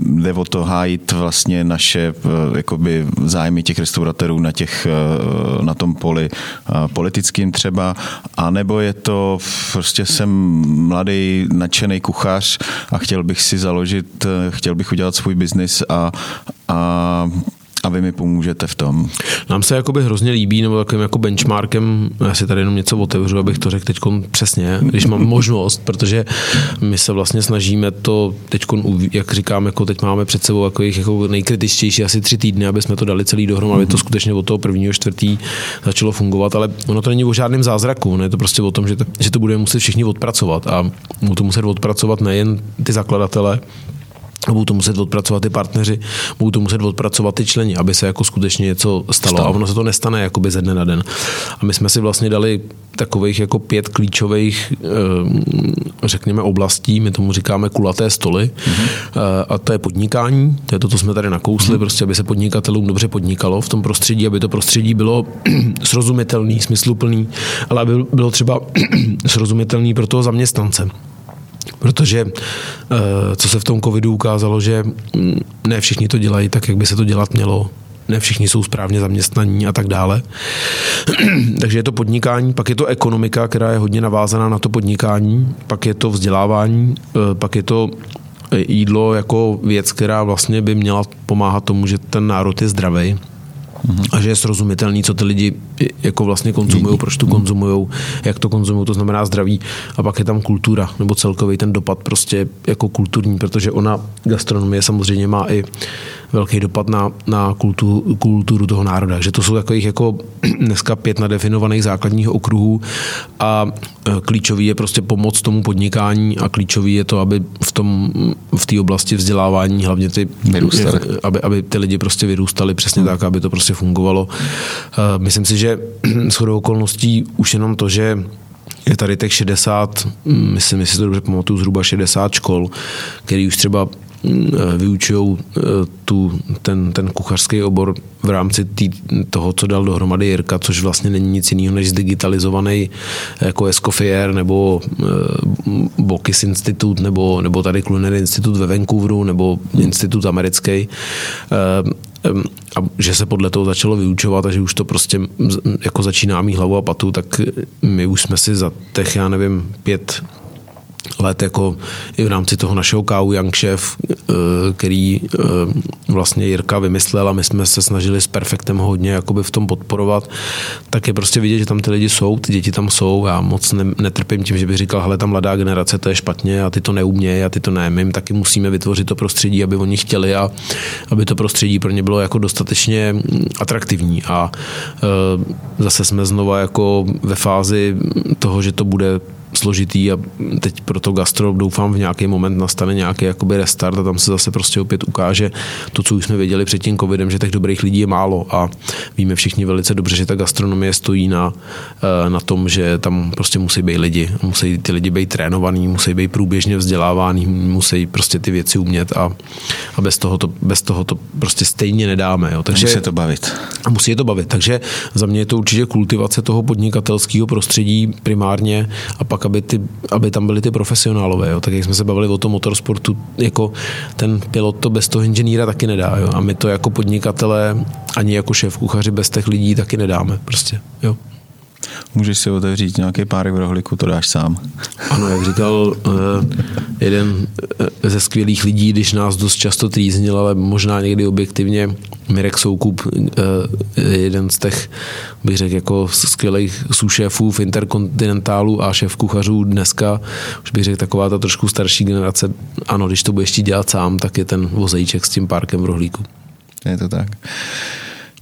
jde o to hájit vlastně naše jakoby zájmy těch restauratérů na, těch, na tom poli politickým třeba, anebo je to, prostě jsem mladý, nadšený kuchař a chtěl bych si založit, chtěl bych udělat svůj biznis a, a a vy mi pomůžete v tom. Nám se jakoby hrozně líbí, nebo takovým jako benchmarkem, já si tady jenom něco otevřu, abych to řekl teď přesně, když mám [laughs] možnost, protože my se vlastně snažíme to teď, jak říkám, jako teď máme před sebou jako, jako nejkritičtější asi tři týdny, aby jsme to dali celý dohromady, mm-hmm. to skutečně od toho prvního čtvrtý začalo fungovat, ale ono to není o žádném zázraku, ne? je to prostě o tom, že to, že to budeme muset všichni odpracovat a budou to muset odpracovat nejen ty zakladatele, budou to muset odpracovat ty partneři, budou to muset odpracovat ty členi, aby se jako skutečně něco stalo. Stalo. A ono se to nestane jakoby ze dne na den. A my jsme si vlastně dali takových jako pět klíčových, eh, řekněme, oblastí, my tomu říkáme kulaté stoly. Mm-hmm. A to je podnikání, to je to, co jsme tady nakousli, mm-hmm. prostě, aby se podnikatelům dobře podnikalo v tom prostředí, aby to prostředí bylo [clears throat] srozumitelný, smysluplný, ale aby bylo třeba [clears throat] srozumitelný pro toho zaměstnance. Protože eh, co se v tom covidu ukázalo, že mm, ne všichni to dělají tak, jak by se to dělat mělo, ne všichni jsou správně zaměstnaní a tak dále. [clears throat] Takže je to podnikání, pak je to ekonomika, která je hodně navázaná na to podnikání, pak je to vzdělávání, eh, pak je to jídlo jako věc, která vlastně by měla pomáhat tomu, že ten národ je zdravý. A že je srozumitelný, co ty lidi jako vlastně konzumují, proč to konzumují, jak to konzumují, to znamená zdraví. A pak je tam kultura, nebo celkový ten dopad prostě jako kulturní, protože ona, gastronomie samozřejmě má i velký dopad na, na kultu, kulturu toho národa. Že to jsou takových jako [clears throat] dneska pět nadefinovaných základních okruhů a e, klíčový je prostě pomoc tomu podnikání a klíčový je to, aby v tom v té oblasti vzdělávání hlavně ty, aby, aby ty lidi prostě vyrůstali přesně hmm. tak, aby to prostě fungovalo. E, myslím si, že [clears throat] shodou okolností už jenom to, že je tady těch 60, myslím, jestli to dobře pamatuju, zhruba 60 škol, který už třeba vyučují eh, tu, ten, ten kuchařský obor v rámci tý, toho, co dal dohromady Jirka, což vlastně není nic jiného než zdigitalizovaný jako Escoffier nebo eh, Bokis Institut nebo, nebo tady Culinary Institut ve Vancouveru nebo institut americký. A že se podle toho začalo vyučovat a že už to prostě jako začíná mít hlavu a patu, tak my už jsme si za těch, já nevím, pět let jako i v rámci toho našeho KU Young Chef, eh, který eh, vlastně Jirka vymyslel a my jsme se snažili s Perfektem hodně jakoby v tom podporovat, tak je prostě vidět, že tam ty lidi jsou, ty děti tam jsou. Já moc ne, netrpím tím, že bych říkal, hele, ta mladá generace, to je špatně a ty to neumějí a ty to ne. My taky musíme vytvořit to prostředí, aby oni chtěli a aby to prostředí pro ně bylo jako dostatečně atraktivní. A e, zase jsme znova jako ve fázi toho, že to bude složitý a teď pro to gastro doufám v nějaký moment nastane nějaký jakoby restart a tam se zase prostě opět ukáže to, co už jsme věděli před tím covidem, že těch dobrých lidí je málo a víme všichni velice dobře, že ta gastronomie stojí na, eh, na tom, že tam prostě musí být lidi, musí ty lidi být trénovaný, musí být průběžně vzdělávaný, musí prostě ty věci umět a, a bez, toho to, bez toho to prostě stejně nedáme. Jo. Takže, musí to bavit. A musí je to bavit. Takže za mě je to určitě kultivace toho podnikatelského prostředí primárně a pak aby, ty, aby tam byli ty profesionálové. Jo. Tak jak jsme se bavili o tom motorsportu, jako ten pilot to bez toho inženýra taky nedá. Jo. A my to jako podnikatelé, ani jako šéf kuchaři bez těch lidí taky nedáme. Prostě, jo. Můžeš si otevřít nějaký párek v rohlíku, to dáš sám. Ano, jak říkal eh, jeden eh, ze skvělých lidí, když nás dost často trýznil, ale možná někdy objektivně, Mirek Soukup, eh, jeden z těch, bych řekl, jako skvělých soušéfů v Interkontinentálu a šéf kuchařů dneska, už bych řekl, taková ta trošku starší generace, ano, když to budeš dělat sám, tak je ten vozejček s tím párkem v rohlíku. Je to tak.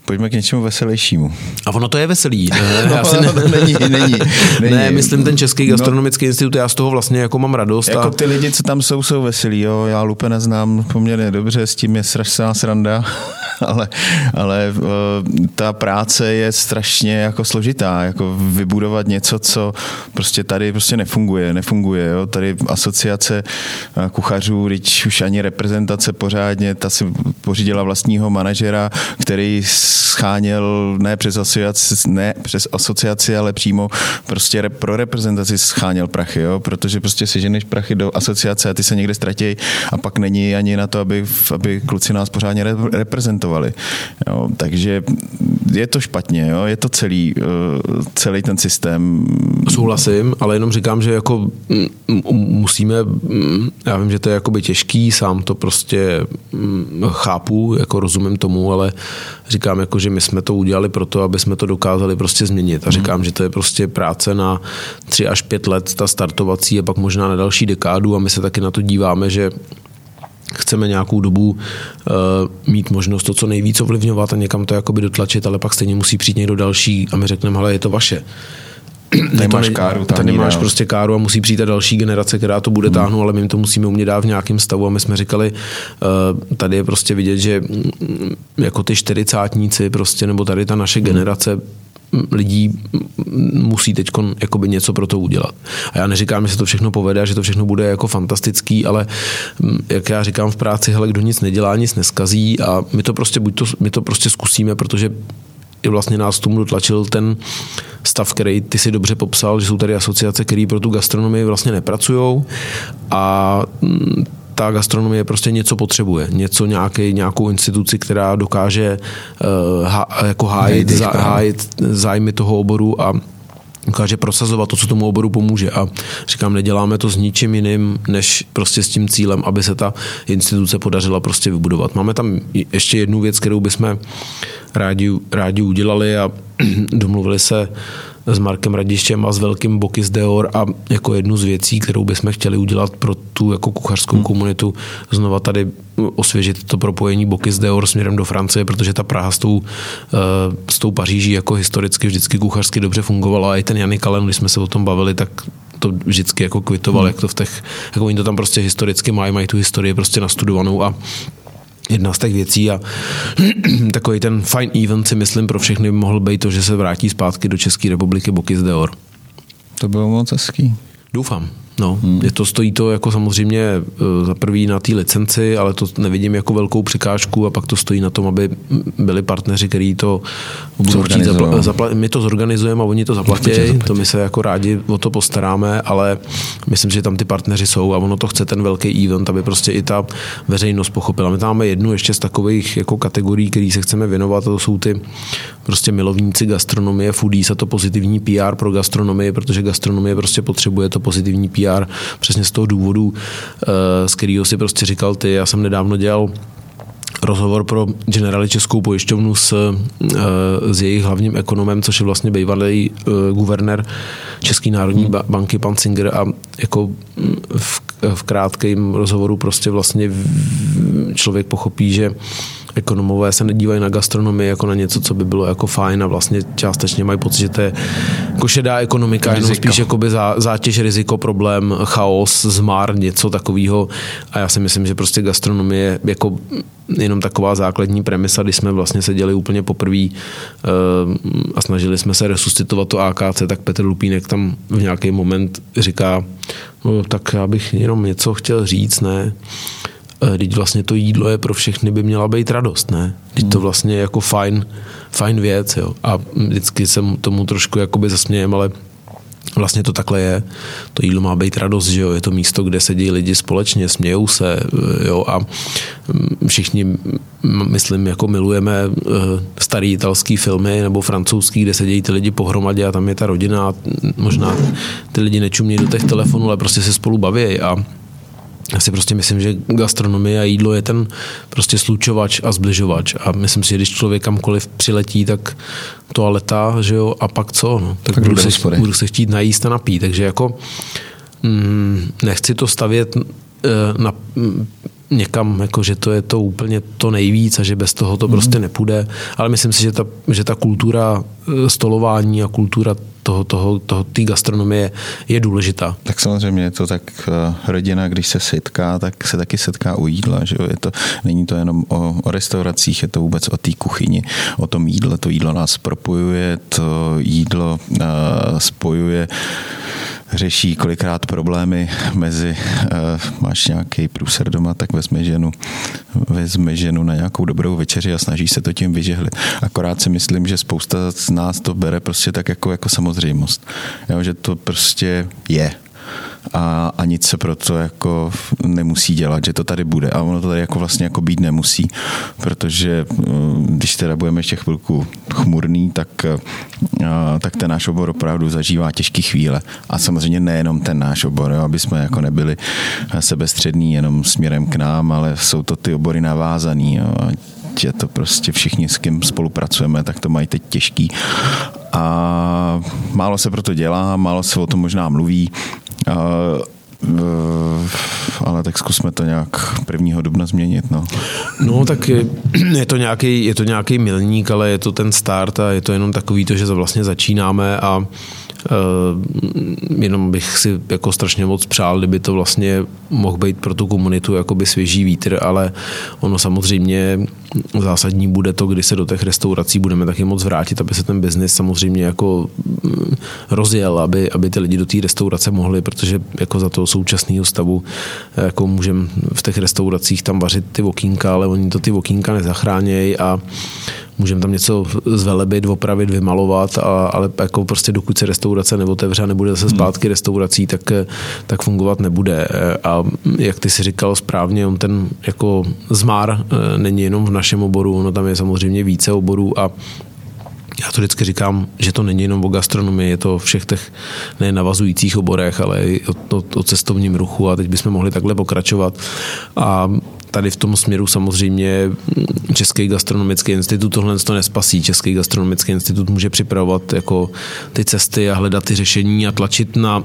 Pojďme k něčemu veselějšímu. A ono to je veselý. [laughs] no, já si [laughs] ne... není, není, není. Ne, myslím ten Český no. gastronomický no, institut, já z toho vlastně jako mám radost. Jako a... ty lidi, co tam jsou, jsou veselí, jo. Já Lupe neznám poměrně dobře, s tím je strašná sranda. [laughs] ale, ale eh, ta práce je strašně jako složitá, jako vybudovat něco, co prostě tady prostě nefunguje, nefunguje, jo. Tady asociace eh, kuchařů, když už ani reprezentace pořádně, ta si pořídila vlastního manažera, který scháněl ne přes asociaci, ne přes asociaci, ale přímo prostě pro reprezentaci scháněl prachy, jo, protože prostě seženeš prachy do asociace a ty se někde ztratí a pak není ani na to, aby, aby kluci nás pořádně reprezentovali. Jo, takže je to špatně, jo, je to celý, eh, celý ten systém. Souhlasím, ale jenom říkám, že jako musíme, já vím, že to je jakoby těžký, sám to prostě chápu, jako rozumím tomu, ale říkám, jako, že my jsme to udělali proto, aby jsme to dokázali prostě změnit. A mhm. říkám, že to je prostě práce na tři až pět let, ta startovací, a pak možná na další dekádu a my se taky na to díváme, že chceme nějakou dobu uh, mít možnost to co nejvíc ovlivňovat a někam to jakoby dotlačit, ale pak stejně musí přijít někdo další a my řekneme, ale je to vaše [clears throat] nemáš káru. Tady nemáš prostě káru a musí přijít ta další generace, která to bude hmm. táhnout, ale my to musíme umět dát v nějakém stavu a my jsme říkali, uh, tady je prostě vidět, že mm, jako ty čtyřicátníci prostě, nebo tady ta naše hmm. generace lidí musí teď něco pro to udělat. A já neříkám, že se to všechno povede a že to všechno bude jako fantastický, ale jak já říkám v práci, hele, kdo nic nedělá, nic neskazí a my to prostě, buď to, my to prostě zkusíme, protože i vlastně nás tomu dotlačil ten stav, který ty si dobře popsal, že jsou tady asociace, které pro tu gastronomii vlastně nepracují a mm, ta gastronomie prostě něco potřebuje, něco nějaký, nějakou instituci, která dokáže uh, há, jako hájit, zá, hájit zájmy toho oboru a dokáže prosazovat to, co tomu oboru pomůže. A říkám, neděláme to s ničím jiným, než prostě s tím cílem, aby se ta instituce podařila prostě vybudovat. Máme tam ještě jednu věc, kterou bychom rádi, rádi udělali a [clears throat] domluvili se s Markem Radištěm a s velkým Bokis Deor a jako jednu z věcí, kterou bychom chtěli udělat pro tu jako kuchařskou hmm. komunitu, znova tady osvěžit to propojení Bokis Deor směrem do Francie, protože ta Praha s tou, eh, s tou Paříží jako historicky vždycky kuchařsky dobře fungovala a i ten Janik Kalen, když jsme se o tom bavili, tak to vždycky jako kvitoval, hmm. jak to v těch, jako oni to tam prostě historicky mají, mají tu historii prostě nastudovanou a jedna z těch věcí a [clears throat] takový ten fine event si myslím pro všechny by mohl být to, že se vrátí zpátky do České republiky Bokis Deor. To bylo moc hezký. Doufám. No, hmm. je to, stojí to jako samozřejmě eh, za prvý na té licenci, ale to nevidím jako velkou překážku a pak to stojí na tom, aby byli partneři, kteří to budou chtít zapla- zapla- My to zorganizujeme a oni to zaplatí, to my se jako rádi o to postaráme, ale myslím, že tam ty partneři jsou a ono to chce ten velký event, aby prostě i ta veřejnost pochopila. My tam máme jednu ještě z takových jako kategorií, který se chceme věnovat, a to jsou ty prostě milovníci gastronomie, foodies a to pozitivní PR pro gastronomii, protože gastronomie prostě potřebuje to pozitivní PR PR přesně z toho důvodu, z kterého si prostě říkal ty. Já jsem nedávno dělal rozhovor pro Generali Českou pojišťovnu s, s jejich hlavním ekonomem, což je vlastně bývalý guvernér České národní banky, pan Singer a jako v, v krátkém rozhovoru prostě vlastně člověk pochopí, že ekonomové se nedívají na gastronomii jako na něco, co by bylo jako fajn a vlastně částečně mají pocit, že to je jako šedá ekonomika, Rizika. jenom spíš jakoby zá, zátěž, riziko, problém, chaos, zmar, něco takového. A já si myslím, že prostě gastronomie je jako jenom taková základní premisa, když jsme vlastně seděli úplně poprvé uh, a snažili jsme se resuscitovat to AKC, tak Petr Lupínek tam v nějaký moment říká, no, tak já bych jenom něco chtěl říct, ne? Teď eh, vlastně to jídlo je pro všechny by měla být radost, ne? Teď to hmm. vlastně je jako fajn, fajn věc, jo. A vždycky jsem tomu trošku jakoby zasmějem, ale vlastně to takhle je. To jídlo má být radost, že jo? Je to místo, kde sedí lidi společně, smějou se, eh, jo? A mm, všichni, myslím, jako milujeme eh, starý italský filmy nebo francouzský, kde sedí ty lidi pohromadě a tam je ta rodina a možná ty lidi nečumí do těch telefonů, ale prostě se spolu baví a já si prostě myslím, že gastronomie a jídlo je ten prostě slučovač a zbližovač. A myslím si, že když člověk kamkoliv přiletí, tak toaleta, že jo, a pak co? No, tak, tak budu, se, budu se chtít najíst a napít. Takže jako mm, nechci to stavět uh, na někam, jako že to je to úplně to nejvíc a že bez toho to mm. prostě nepůjde, ale myslím si, že ta, že ta kultura eh, stolování a kultura toho, toho, toho té gastronomie je důležitá. Tak samozřejmě je to tak eh, rodina, když se setká, tak se taky setká u jídla. Že jo? Je to, není to jenom o, o restauracích, je to vůbec o té kuchyni, o tom jídle. To jídlo nás propojuje, to jídlo uh, spojuje řeší kolikrát problémy mezi, uh, máš nějaký průser doma, tak vezme ženu, vezme ženu na nějakou dobrou večeři a snaží se to tím vyžehlit. Akorát si myslím, že spousta z nás to bere prostě tak jako, jako samozřejmost. Jo, že to prostě je a, a nic se pro to jako nemusí dělat, že to tady bude. A ono to tady jako vlastně jako být nemusí, protože mm, když teda budeme ještě chvilku chmurný, tak, tak ten náš obor opravdu zažívá těžké chvíle. A samozřejmě nejenom ten náš obor, jo, aby jsme jako nebyli sebestřední jenom směrem k nám, ale jsou to ty obory navázaný. Jo je to prostě všichni, s kým spolupracujeme, tak to mají teď těžký. A málo se proto dělá, málo se o tom možná mluví. Ale tak zkusme to nějak 1. dubna změnit. No, no tak je, [clears throat] je, to nějaký, je to nějaký milník, ale je to ten start a je to jenom takový to, že vlastně začínáme a Eh, jenom bych si jako strašně moc přál, kdyby to vlastně mohl být pro tu komunitu jakoby svěží vítr, ale ono samozřejmě zásadní bude to, kdy se do těch restaurací budeme taky moc vrátit, aby se ten biznis samozřejmě jako mm, rozjel, aby, aby ty lidi do té restaurace mohli, protože jako za toho současného stavu jako můžeme v těch restauracích tam vařit ty okýnka, ale oni to ty okýnka nezachránějí a můžeme tam něco zvelebit, opravit, vymalovat, a, ale jako prostě dokud se restaurace neotevře a nebude zase hmm. zpátky restaurací, tak, tak fungovat nebude. A jak ty si říkal správně, on ten jako zmár eh, není jenom v našem oboru, ono tam je samozřejmě více oborů a já to vždycky říkám, že to není jenom o gastronomii, je to o všech těch ne navazujících oborech, ale i o, o, o cestovním ruchu a teď bychom mohli takhle pokračovat. A tady v tom směru samozřejmě Český gastronomický institut tohle to nespasí. Český gastronomický institut může připravovat jako ty cesty a hledat ty řešení a tlačit na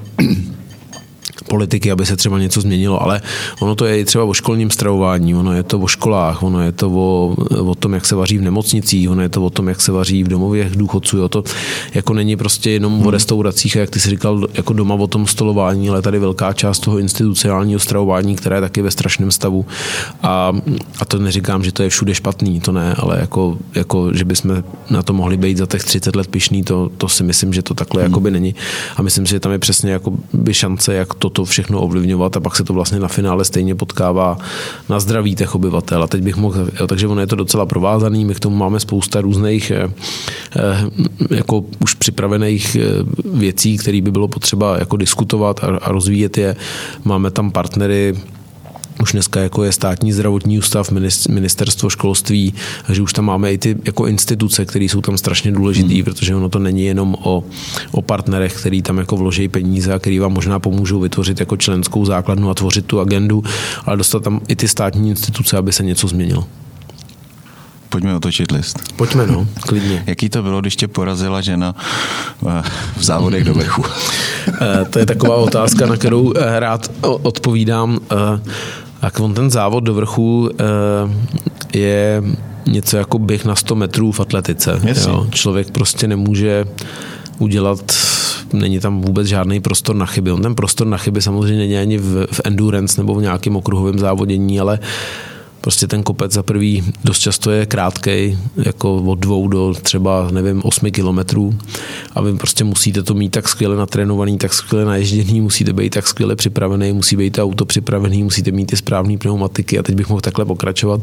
politiky, aby se třeba něco změnilo, ale ono to je i třeba o školním stravování, ono je to o školách, ono je to o, o tom, jak se vaří v nemocnicích, ono je to o tom, jak se vaří v domově důchodců, jo, to jako není prostě jenom hmm. o restauracích, a jak ty jsi říkal, jako doma o tom stolování, ale tady velká část toho institucionálního stravování, které je taky ve strašném stavu a, a to neříkám, že to je všude špatný, to ne, ale jako, jako že bychom na to mohli být za těch 30 let pišný, to, to si myslím, že to takhle hmm. jakoby není a myslím si, že tam je přesně jako by šance, jak toto to všechno ovlivňovat a pak se to vlastně na finále stejně potkává na zdraví těch obyvatel. A teď bych mohl, jo, takže ono je to docela provázaný, my k tomu máme spousta různých eh, eh, jako už připravených eh, věcí, které by bylo potřeba jako diskutovat a rozvíjet je. Máme tam partnery, už dneska jako je státní zdravotní ústav, ministerstvo školství, že už tam máme i ty jako instituce, které jsou tam strašně důležité, hmm. protože ono to není jenom o, o partnerech, který tam jako vloží peníze a který vám možná pomůžou vytvořit jako členskou základnu a tvořit tu agendu, ale dostat tam i ty státní instituce, aby se něco změnilo. Pojďme otočit list. Pojďme, no, [laughs] klidně. Jaký to bylo, když tě porazila žena eh, v závodech do vrchu? Eh, to je taková otázka, na kterou eh, rád odpovídám. Tak on ten závod do vrchu je něco jako běh na 100 metrů v atletice. Jo. Člověk prostě nemůže udělat není tam vůbec žádný prostor na chyby. On ten prostor na chyby samozřejmě není ani v, v endurance nebo v nějakém okruhovém závodění, ale Prostě ten kopec za prvý dost často je krátký, jako od dvou do třeba, nevím, osmi kilometrů a vy prostě musíte to mít tak skvěle natrénovaný, tak skvěle naježděný, musíte být tak skvěle připravený, musí být auto připravený, musíte mít ty správné pneumatiky a teď bych mohl takhle pokračovat.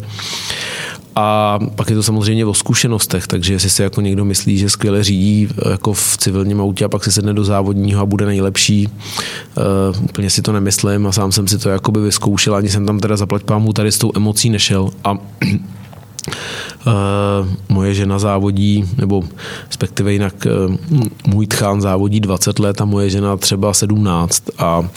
A pak je to samozřejmě o zkušenostech, takže jestli si jako někdo myslí, že skvěle řídí jako v civilním autě a pak se sedne do závodního a bude nejlepší, uh, úplně si to nemyslím a sám jsem si to jakoby vyzkoušel, ani jsem tam teda zaplať pámu tady s tou emocí nešel a moje žena závodí, nebo respektive jinak uh, můj tchán závodí 20 let a moje žena třeba 17 a, a uh,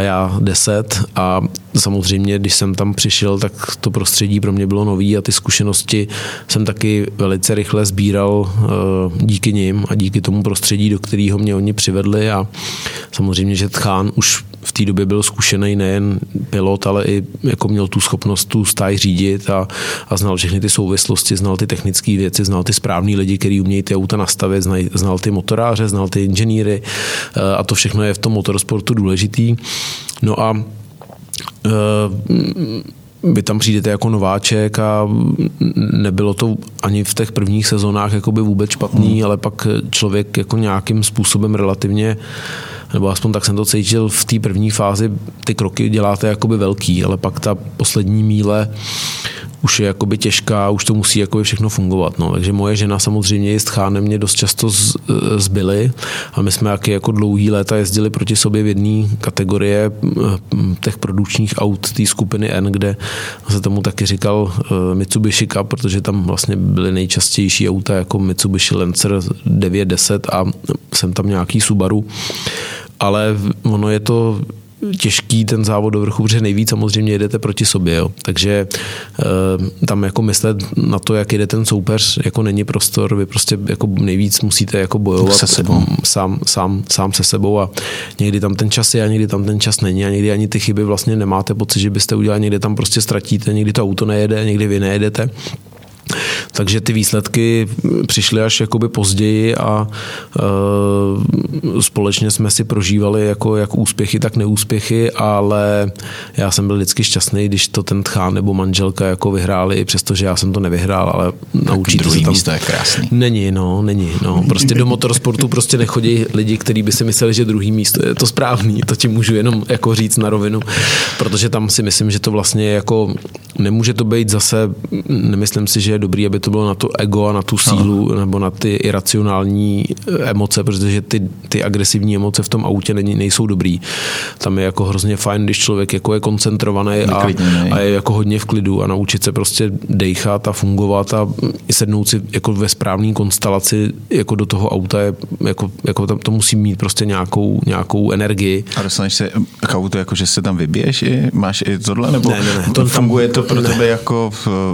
já 10 a samozřejmě, když jsem tam přišel, tak to prostředí pro mě bylo nový a ty zkušenosti jsem taky velice rychle sbíral díky nim a díky tomu prostředí, do kterého mě oni přivedli. A samozřejmě, že tchán už v té době byl zkušený nejen pilot, ale i jako měl tu schopnost tu stáj řídit a, a znal všechny ty souvislosti, znal ty technické věci, znal ty správní lidi, kteří umějí ty auta nastavit, znal, znal ty motoráře, znal ty inženýry eh, a to všechno je v tom motorsportu důležitý. No a uh, vy tam přijdete jako nováček a nebylo to ani v těch prvních sezónách jakoby vůbec špatný, hmm. ale pak člověk jako nějakým způsobem relativně nebo aspoň tak jsem to cítil v té první fázi, ty kroky děláte jakoby velký, ale pak ta poslední míle už je jakoby těžká, už to musí jakoby všechno fungovat. No. Takže moje žena samozřejmě s Chánem mě dost často z, zbyly a my jsme jaký jako dlouhý léta jezdili proti sobě v jedné kategorie těch produkčních aut té skupiny N, kde se tomu taky říkal uh, Mitsubishi Cup, protože tam vlastně byly nejčastější auta jako Mitsubishi Lancer 910 a jsem tam nějaký Subaru ale ono je to těžký ten závod do vrchu, protože nejvíc samozřejmě jedete proti sobě, jo. takže e, tam jako myslet na to, jak jede ten soupeř, jako není prostor, vy prostě jako nejvíc musíte jako bojovat se sebou. Sám, sám, sám se sebou a někdy tam ten čas je a někdy tam ten čas není a někdy ani ty chyby vlastně nemáte pocit, že byste udělali, někdy tam prostě ztratíte, někdy to auto nejede, někdy vy nejedete takže ty výsledky přišly až jakoby později a e, společně jsme si prožívali jako jak úspěchy, tak neúspěchy, ale já jsem byl vždycky šťastný, když to ten tchán nebo manželka jako vyhráli, přestože já jsem to nevyhrál, ale naučíte se tam... místo je krásný. Není, no, není. No. Prostě do motorsportu prostě nechodí lidi, kteří by si mysleli, že druhý místo je to správný. To ti můžu jenom jako říct na rovinu, protože tam si myslím, že to vlastně jako nemůže to být zase, nemyslím si, že je dobrý, aby to bylo na to ego a na tu sílu no. nebo na ty iracionální eh, emoce, protože ty, ty agresivní emoce v tom autě není, nejsou dobrý. Tam je jako hrozně fajn, když člověk jako je koncentrovaný a, a, je jako hodně v klidu a naučit se prostě dejchat a fungovat a sednout si jako ve správné konstelaci jako do toho auta je, jako, jako tam to musí mít prostě nějakou, nějakou energii. A dostaneš se k autu, jako že se tam vybiješ i, máš i tohle, nebo ne, ne, ne, to funguje to pro ne. tebe jako,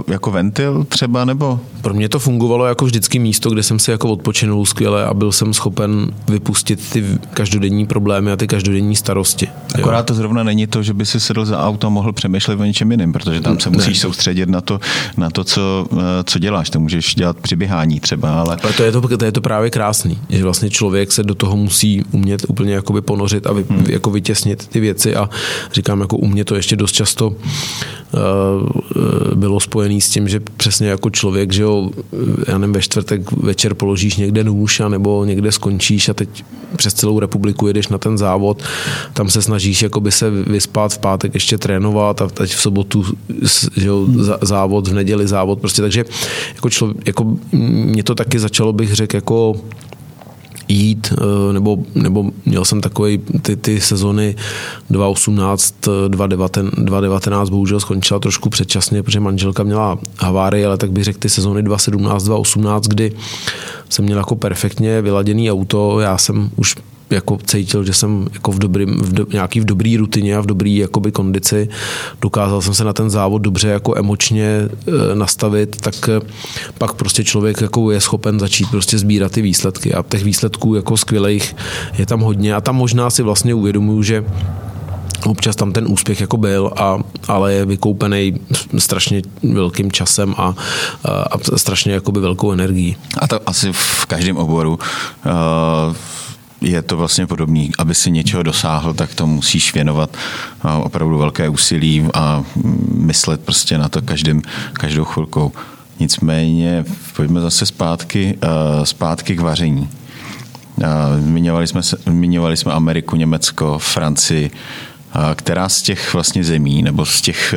jako ventil třeba, nebo? Pro mě to fungovalo jako vždycky místo, kde jsem si jako odpočinul skvěle a byl jsem schopen vypustit ty každodenní problémy a ty každodenní starosti. Akorát jo. to zrovna není to, že by si sedl za auto a mohl přemýšlet o něčem jiném, protože tam se musíš ne. soustředit na to, na to co, eh, co děláš. To můžeš dělat při běhání třeba, ale... ale to, je to, to je to právě krásný, že vlastně člověk se do toho musí umět úplně jakoby ponořit a vy, hmm. jako vytěsnit ty věci a říkám, jako u mě to ještě dost často uh, bylo spojené s tím, že přesně jako člověk, že jo, já nevím, ve čtvrtek večer položíš někde nůž a nebo někde skončíš a teď přes celou republiku jedeš na ten závod, tam se snažíš jakoby se vyspat v pátek ještě trénovat a teď v sobotu že jo, závod, v neděli závod, prostě. Takže jako, člověk, jako mě to taky začalo bych řekl jako jít, eh, nebo, nebo měl jsem takový ty, ty sezony 2018, 2019, bohužel skončila trošku předčasně, protože manželka měla havárii, ale tak bych řekl ty sezony 2017, 2018, kdy jsem měl jako perfektně vyladěný auto, já jsem už jako cítil, že jsem jako v, dobrý, v do, nějaký v dobrý rutině a v dobrý jakoby kondici. Dokázal jsem se na ten závod dobře jako emočně e, nastavit, tak e, pak prostě člověk jako je schopen začít prostě sbírat ty výsledky a těch výsledků jako skvělých je tam hodně a tam možná si vlastně uvědomuju, že občas tam ten úspěch jako byl, a, ale je vykoupený strašně velkým časem a, a, a strašně jakoby velkou energií. A to asi v každém oboru uh je to vlastně podobný. Aby si něčeho dosáhl, tak to musíš věnovat opravdu velké úsilí a myslet prostě na to každým, každou chvilkou. Nicméně pojďme zase zpátky, zpátky k vaření. Zmiňovali jsme, zmiňovali jsme Ameriku, Německo, Francii. Která z těch vlastně zemí nebo z těch,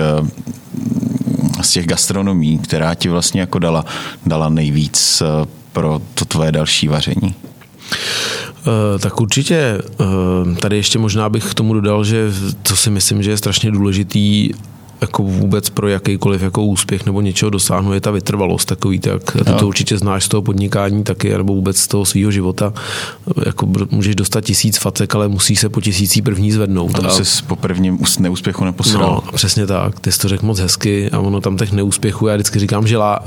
z těch gastronomí, která ti vlastně jako dala, dala nejvíc pro to tvoje další vaření? Eh, tak určitě. Eh, tady ještě možná bych k tomu dodal, že to si myslím, že je strašně důležitý jako vůbec pro jakýkoliv jako úspěch nebo něčeho dosáhnout je ta vytrvalost takový, tak ty to určitě znáš z toho podnikání taky, nebo vůbec z toho svého života. Jako můžeš dostat tisíc facek, ale musí se po tisící první zvednout. A jsi po prvním neúspěchu neposral. No, přesně tak. Ty jsi to řekl moc hezky a ono tam těch neúspěchů, já vždycky říkám, že lá,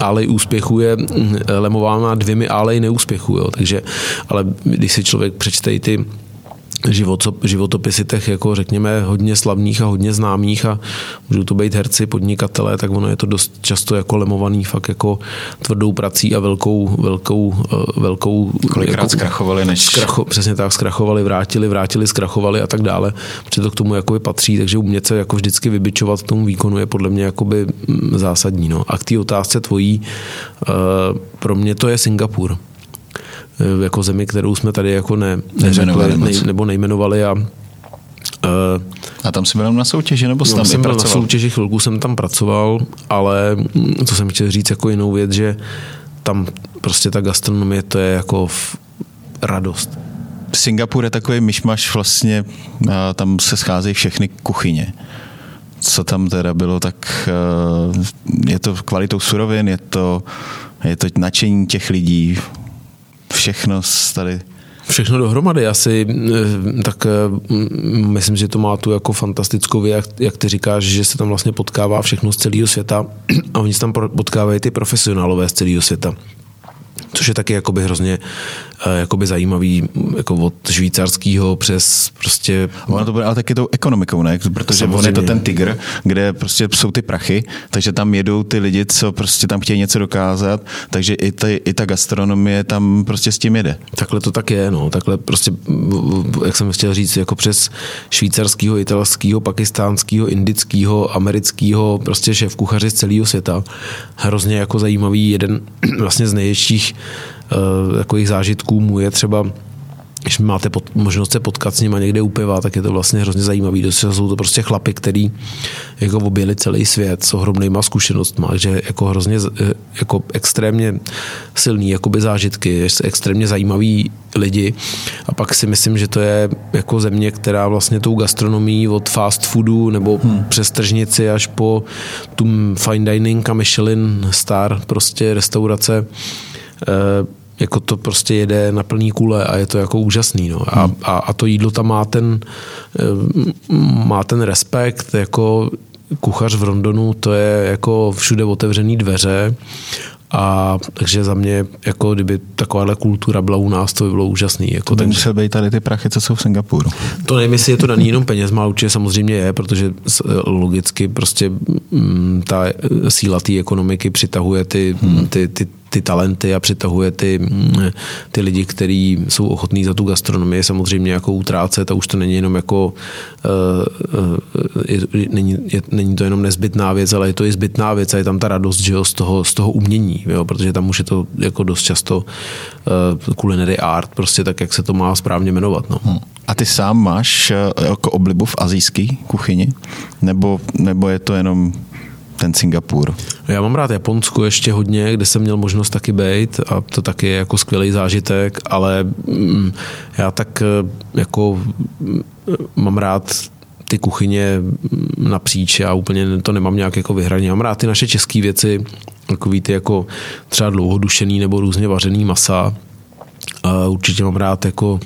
álej úspěchu je mm, lemována dvěmi álej neúspěchu, jo. takže, ale když si člověk přečte ty životopisy těch, jako řekněme, hodně slavných a hodně známých a můžou to být herci, podnikatelé, tak ono je to dost často jako lemovaný fakt jako tvrdou prací a velkou, velkou, eh, velkou... Kolikrát jako, zkrachovali, než... Zkracho, přesně tak, zkrachovali, vrátili, vrátili, zkrachovali a tak dále, protože to k tomu jakoby patří, takže umět se jako vždycky vybičovat tomu výkonu je podle mě jakoby mm, zásadní. No. A k té otázce tvojí, eh, pro mě to je Singapur. Eh, jako zemi, kterou jsme tady jako ne, neřekli, nej, nebo nejmenovali a Uh, a tam jsi byl na soutěži, nebo jsi tam jsem byl na soutěži, chvilku jsem tam pracoval, ale mm, co jsem chtěl říct jako jinou věc, že tam prostě ta gastronomie to je jako v radost. Singapur je takový myšmaš vlastně, tam se scházejí všechny kuchyně. Co tam teda bylo, tak eh, je to kvalitou surovin, je to, je to nadšení těch lidí, všechno tady Všechno dohromady asi, eh, tak eh, myslím, že to má tu jako fantastickou věc, jak, jak ty říkáš, že se tam vlastně potkává všechno z celého světa [clears throat] a oni se tam potkávají ty profesionálové z celého světa což je taky jakoby hrozně jakoby zajímavý jako od švýcarského přes prostě... Ono to bude ale taky tou ekonomikou, ne? Protože Samozřejmě. on je to ten tygr, kde prostě jsou ty prachy, takže tam jedou ty lidi, co prostě tam chtějí něco dokázat, takže i, ta, i ta gastronomie tam prostě s tím jede. Takhle to tak je, no. Takhle prostě, jak jsem chtěl říct, jako přes švýcarského, italského, pakistánského, indického, amerického, prostě šéf kuchaři z celého světa. Hrozně jako zajímavý, jeden [clears throat] vlastně z největších takových zážitků mu je třeba když máte pod, možnost se potkat s nima někde u piva, tak je to vlastně hrozně zajímavý. Dost jsou to prostě chlapy, který jako objeli celý svět s ohromnýma zkušenostmi, že jako hrozně eh, jako extrémně silný jakoby zážitky, extrémně zajímaví lidi. A pak si myslím, že to je jako země, která vlastně tou gastronomí od fast foodu nebo hmm. přes tržnici až po tu fine dining a Michelin star prostě restaurace Eh, jako to prostě jede na plný kule a je to jako úžasný. No. A, hmm. a, a to jídlo tam má ten, eh, má ten respekt, jako kuchař v Rondonu, to je jako všude otevřený dveře a takže za mě, jako kdyby takováhle kultura byla u nás, to by bylo úžasný. Jako, to by musel být tady ty prachy, co jsou v Singapuru. To nevím, jestli je to daný jenom penězma, určitě samozřejmě je, protože logicky prostě mm, ta síla té ekonomiky přitahuje ty, hmm. ty, ty, ty talenty a přitahuje ty, mm, ty lidi, kteří jsou ochotní za tu gastronomii samozřejmě jako utrácet a už to není jenom jako uh, uh, je, není, je, není to jenom nezbytná věc, ale je to i zbytná věc a je tam ta radost že jo, z, toho, z toho umění, jo, protože tam už je to jako dost často culinary art, prostě tak, jak se to má správně jmenovat. No. Hmm. A ty sám máš jako oblibu v azijské kuchyni? Nebo, nebo je to jenom ten Singapur. Já mám rád Japonsko ještě hodně, kde jsem měl možnost taky být a to taky je jako skvělý zážitek, ale mm, já tak eh, jako mm, mám rád ty kuchyně napříč, já úplně to nemám nějak jako vyhraně. Mám rád ty naše české věci, takový ty jako třeba dlouhodušený nebo různě vařený masa. A určitě mám rád jako,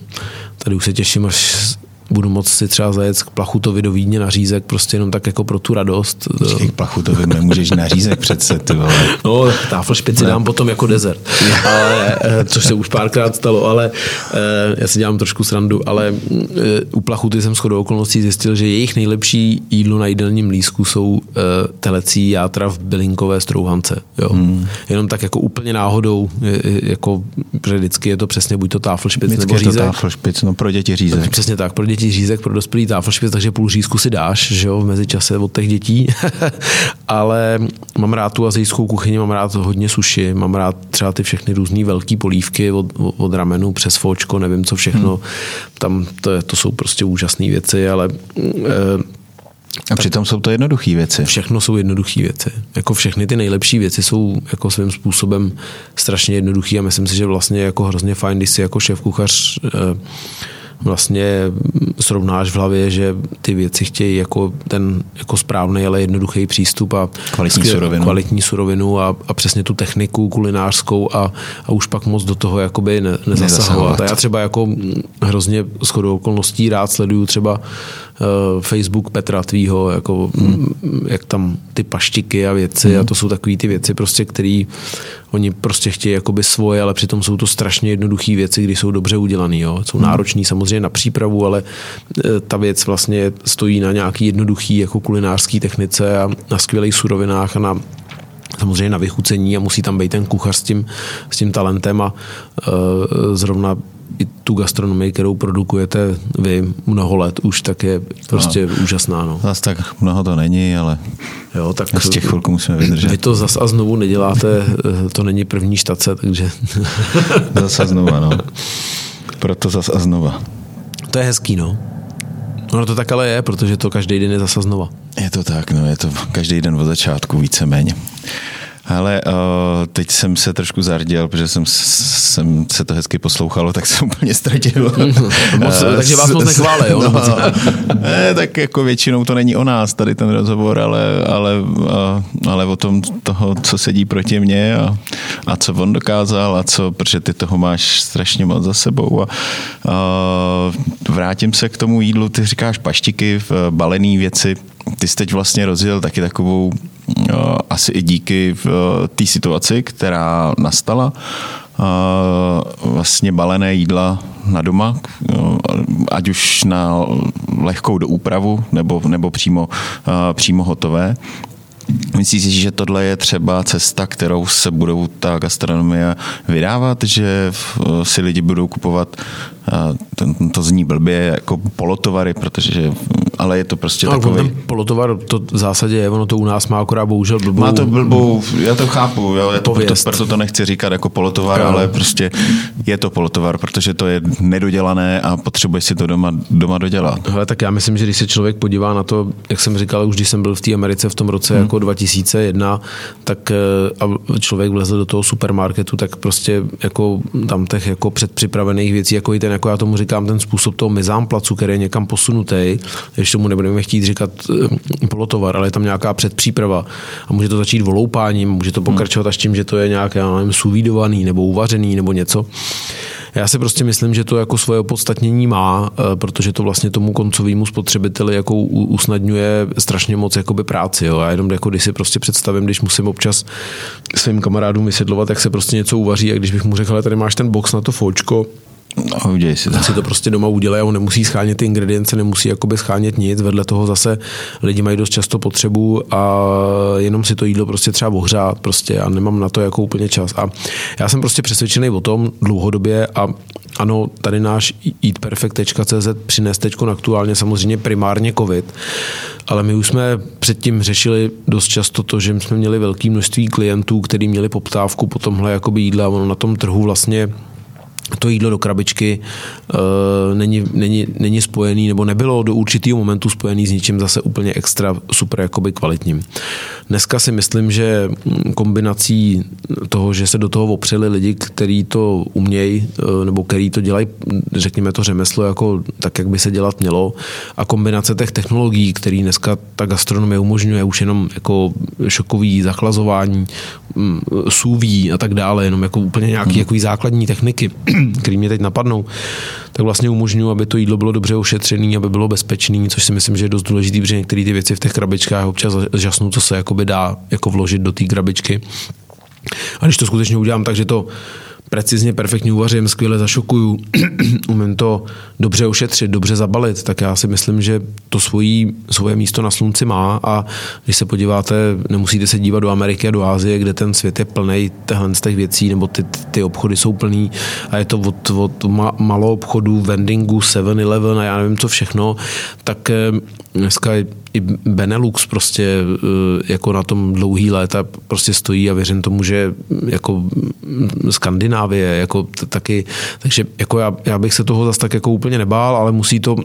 tady už se těším, až budu moct si třeba zajet k Plachutovi do Vídně na řízek, prostě jenom tak jako pro tu radost. K Plachutovi nemůžeš na řízek přece, ty vole. No, táflšpici dám potom jako dezert, ale, eh, což se už párkrát stalo, ale eh, já si dělám trošku srandu, ale eh, u Plachuty jsem shodou okolností zjistil, že jejich nejlepší jídlo na jídelním lísku jsou telecí játra v bylinkové strouhance. Jo. Hmm. Jenom tak jako úplně náhodou, jako, vždycky je to přesně buď to táflšpic nebo řízek. to táflšpic, no pro děti řízek. Přesně tak, pro děti děti řízek pro dospělý táflšpic, takže půl řízku si dáš, že jo, v mezičase od těch dětí. [laughs] Ale mám rád tu azijskou kuchyni, mám rád hodně suši, mám rád třeba ty všechny různé velké polívky od, od ramenu přes fočko, nevím co všechno. Hmm. Tam to, to jsou prostě úžasné věci, ale e, a přitom jsou to jednoduché věci. Všechno jsou jednoduché věci. Jako všechny ty nejlepší věci jsou jako svým způsobem strašně jednoduché a myslím si, že vlastně jako hrozně fajn, když si jako šéf kuchař e, vlastně srovnáš v hlavě, že ty věci chtějí jako ten jako správný, ale jednoduchý přístup a kvalitní skvěl, surovinu, kvalitní surovinu a, a přesně tu techniku kulinářskou a, a už pak moc do toho jakoby ne, nezasahovat. A já třeba jako hrozně shodou okolností rád sleduju třeba Facebook Petra tvýho, jako hmm. jak tam ty paštiky a věci hmm. a to jsou takové ty věci prostě, které oni prostě chtějí jakoby svoje, ale přitom jsou to strašně jednoduché věci, když jsou dobře udělané. Jsou hmm. náročný samozřejmě na přípravu, ale eh, ta věc vlastně stojí na nějaký jednoduchý jako kulinářský technice a na skvělých surovinách a na samozřejmě na vychucení a musí tam být ten kuchař s tím, s tím talentem a uh, zrovna i tu gastronomii, kterou produkujete vy mnoho let už, tak je prostě no, úžasná. No. Zas tak mnoho to není, ale jo, tak z těch chvilku musíme vydržet. Vy to zas a znovu neděláte, eh, to není první štace, takže... [laughs] zas a znova, no. Proto zas a znova. To je hezký, no. No to tak ale je, protože to každý den je zase znova. Je to tak, no, je to každý den od začátku víceméně. Ale uh, teď jsem se trošku zarděl, protože jsem, jsem se to hezky poslouchalo, tak jsem [laughs] úplně ztratil. [laughs] moc, uh, takže vás moc nechvále, jo? [laughs] No, ne, tak jako většinou to není o nás, tady ten rozhovor, ale, ale, uh, ale o tom toho, co sedí proti mně a, a co on dokázal a co, protože ty toho máš strašně moc za sebou. A, uh, vrátím se k tomu jídlu, ty říkáš paštiky, balené věci, ty jsi teď vlastně rozjel taky takovou, uh, asi i díky uh, té situaci, která nastala, uh, vlastně balené jídla na doma, ať už na lehkou do úpravu nebo, nebo přímo, přímo hotové. Myslíš si, že tohle je třeba cesta, kterou se budou ta gastronomie vydávat, že si lidi budou kupovat to zní blbě, jako polotovary, protože, ale je to prostě no, takový... Ten polotovar, to v zásadě je, ono to u nás má akorát bohužel blbou... Má to blbou, já to chápu, jo, já to, proto, proto to nechci říkat jako polotovar, jo. ale prostě je to polotovar, protože to je nedodělané a potřebuješ si to doma, doma dodělat. Hele, tak já myslím, že když se člověk podívá na to, jak jsem říkal, už když jsem byl v té Americe v tom roce hmm. jako 2001, tak eh, a člověk vlezl do toho supermarketu, tak prostě jako tam těch jako předpřipravených věcí, jako i ten jako já tomu říkám, ten způsob toho placu, který je někam posunutý, ještě tomu nebudeme chtít říkat eh, polotovar, ale je tam nějaká předpříprava a může to začít voloupáním, může to pokračovat až tím, že to je nějaké, já nevím, suvídovaný nebo uvařený nebo něco. Já si prostě myslím, že to jako svoje opodstatnění má, eh, protože to vlastně tomu koncovému spotřebiteli jako usnadňuje strašně moc jakoby práci. Jo. Já jenom jako když si prostě představím, když musím občas svým kamarádům vysvětlovat, jak se prostě něco uvaří a když bych mu řekl, ale tady máš ten box na to fočko, No, udělej si to. si to prostě doma udělají, on nemusí schánět ty ingredience, nemusí jakoby schánět nic, vedle toho zase lidi mají dost často potřebu a jenom si to jídlo prostě třeba ohřát prostě a nemám na to jako úplně čas. A já jsem prostě přesvědčený o tom dlouhodobě a ano, tady náš eatperfect.cz přines teď aktuálně samozřejmě primárně covid, ale my už jsme předtím řešili dost často to, že jsme měli velké množství klientů, kteří měli poptávku po tomhle jídle a ono na tom trhu vlastně to jídlo do krabičky uh, není, není, není spojený, nebo nebylo do určitého momentu spojený s ničím zase úplně extra super jakoby kvalitním. Dneska si myslím, že kombinací toho, že se do toho opřeli lidi, kteří to umějí, uh, nebo který to dělají, řekněme to řemeslo, jako tak, jak by se dělat mělo, a kombinace těch technologií, který dneska ta gastronomie umožňuje, už jenom jako šokový zachlazování, mm, sůví a tak dále, jenom jako úplně nějaký hmm. základní techniky, [clears throat] který mě teď napadnou, tak vlastně umožňuji, aby to jídlo bylo dobře ošetřené, aby bylo bezpečné, což si myslím, že je dost důležité, protože některé ty věci v těch krabičkách občas žasnou, co se jakoby dá jako vložit do té krabičky. A když to skutečně udělám tak, že to precizně, perfektně uvařím, skvěle zašokuju, [clears throat] umím to dobře ošetřit, dobře zabalit, tak já si myslím, že to svojí, svoje místo na slunci má. A když se podíváte, nemusíte se dívat do Ameriky a do Ázie, kde ten svět je plný z těch věcí, nebo ty, ty obchody jsou plný a je to od, od ma, malou obchodu, vendingu, 7-Eleven a já nevím co všechno, tak eh, dneska i Benelux prostě eh, jako na tom dlouhý léta prostě stojí a věřím tomu, že jako Skandinávie jako taky, takže jako já, já bych se toho zase tak jako úplně nebál, ale musí to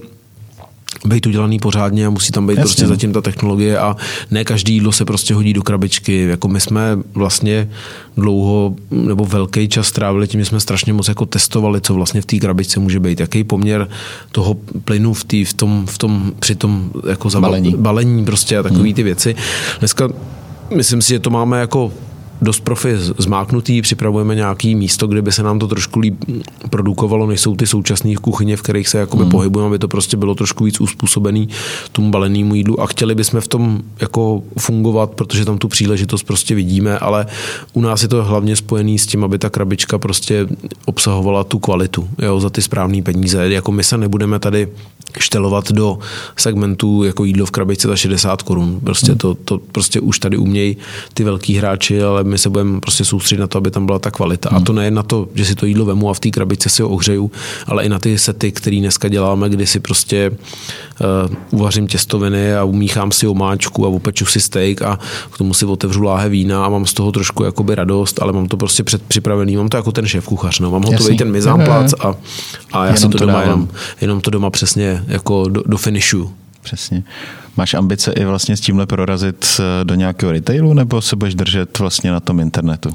být udělaný pořádně a musí tam být Jasně. prostě zatím ta technologie a ne každý jídlo se prostě hodí do krabičky. Jako my jsme vlastně dlouho nebo velký čas strávili tím, že jsme strašně moc jako testovali, co vlastně v té krabičce může být, jaký poměr toho plynu v, tý, v, tom, v tom, při tom jako balení. balení prostě a takové hmm. ty věci. Dneska myslím si, že to máme jako dost profi zmáknutý, připravujeme nějaký místo, kde by se nám to trošku líp produkovalo, než jsou ty současné kuchyně, v kterých se jakoby hmm. pohybujeme, aby to prostě bylo trošku víc uspůsobený tomu balenému jídlu a chtěli bychom v tom jako fungovat, protože tam tu příležitost prostě vidíme, ale u nás je to hlavně spojený s tím, aby ta krabička prostě obsahovala tu kvalitu, jo, za ty správné peníze. Jako my se nebudeme tady štelovat do segmentu jako jídlo v krabičce za 60 korun. Prostě to, to prostě už tady umějí ty velký hráči, ale my se budeme prostě soustředit na to, aby tam byla ta kvalita. A to nejen na to, že si to jídlo vemu a v té krabičce si ho ohřeju, ale i na ty sety, které dneska děláme, kdy si prostě uh, uvařím těstoviny a umíchám si omáčku a upeču si steak a k tomu si otevřu láhe vína a mám z toho trošku jakoby radost, ale mám to prostě předpřipravený, mám to jako ten šéf kuchař, no. mám hotový ten mizánplác a, a já jenom si to, to doma jenom, jenom to doma přesně jako do, do finishu. Přesně. Máš ambice i vlastně s tímhle prorazit eh, do nějakého retailu, nebo se budeš držet vlastně na tom internetu?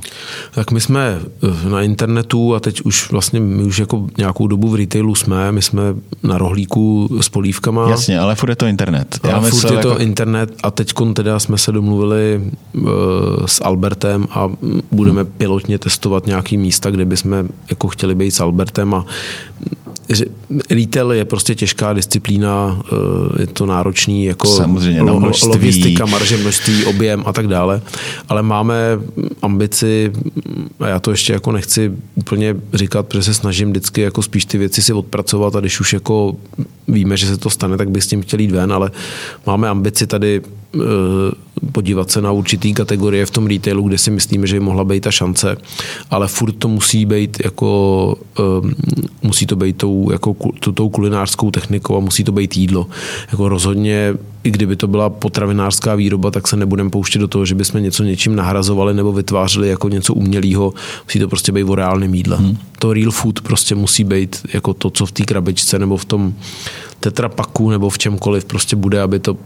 Tak my jsme eh, na internetu a teď už vlastně my už jako nějakou dobu v retailu jsme, my jsme na rohlíku s polívkama. Jasně, ale furt je to internet. Já ale furt je jako... to internet a teď teda jsme se domluvili uh, s Albertem a budeme hmm. pilotně testovat nějaký místa, kde bychom jako chtěli být s Albertem a retail je prostě těžká disciplína, eh, je to náročný jako Samozřejmě, lo, množství. logistika, marže, množství, objem a tak dále, ale máme ambici, a já to ještě jako nechci úplně říkat, protože se snažím vždycky jako spíš ty věci si odpracovat a když už jako víme, že se to stane, tak by s tím chtěl jít ven, ale máme ambici tady eh, podívat se na určitý kategorie v tom retailu, kde si myslíme, že by mohla být ta šance, ale furt to musí být jako, um, musí to být tou, jako, tou kulinářskou technikou a musí to být jídlo. Jako rozhodně i kdyby to byla potravinářská výroba, tak se nebudeme pouštět do toho, že bychom něco něčím nahrazovali nebo vytvářeli jako něco umělého. Musí to prostě být o reálném jídle. Hmm. To real food prostě musí být jako to, co v té krabičce nebo v tom tetrapaku nebo v čemkoliv prostě bude, aby to,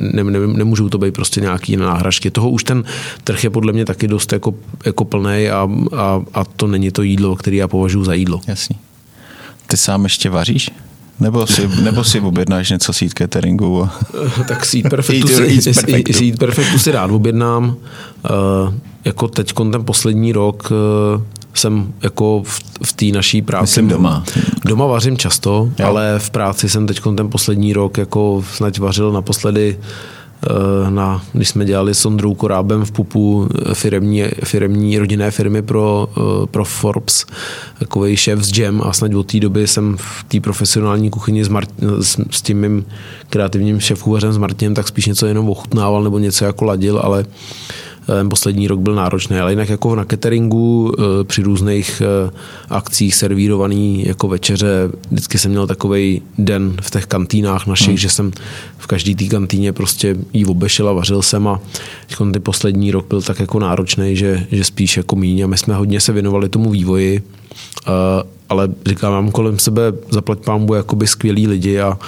ne, ne, nemůžou to být prostě nějaký náhražky. Toho už ten trh je podle mě taky dost jako, jako plný a, a, a to není to jídlo, které já považuji za jídlo. Jasný. Ty sám ještě vaříš? Nebo si, nebo si objednáš něco z cateringu? A... tak si Perfectu, Perfectu si rád objednám. Uh, jako teď ten poslední rok uh, jsem jako v, v té naší práci. Myslím doma. Doma vařím často, jo. ale v práci jsem teď ten poslední rok jako snad vařil naposledy Eh, na, když jsme dělali s Ondrou Korábem v Pupu eh, firemní, firemní rodinné firmy pro, eh, pro Forbes, takový šéf z Jam a snad od té doby jsem v té profesionální kuchyni s, Mart, s, s tím mým kreativním šéfkuchařem s Martinem tak spíš něco jenom ochutnával nebo něco jako ladil, ale ten poslední rok byl náročný, ale jinak jako na cateringu při různých akcích servírovaný jako večeře, vždycky jsem měl takový den v těch kantýnách našich, hmm. že jsem v každý té kantýně prostě jí obešel a vařil jsem a ty poslední rok byl tak jako náročný, že, že spíš jako míň a my jsme hodně se věnovali tomu vývoji, ale říkám, mám kolem sebe zaplať pámbu jakoby skvělí lidi a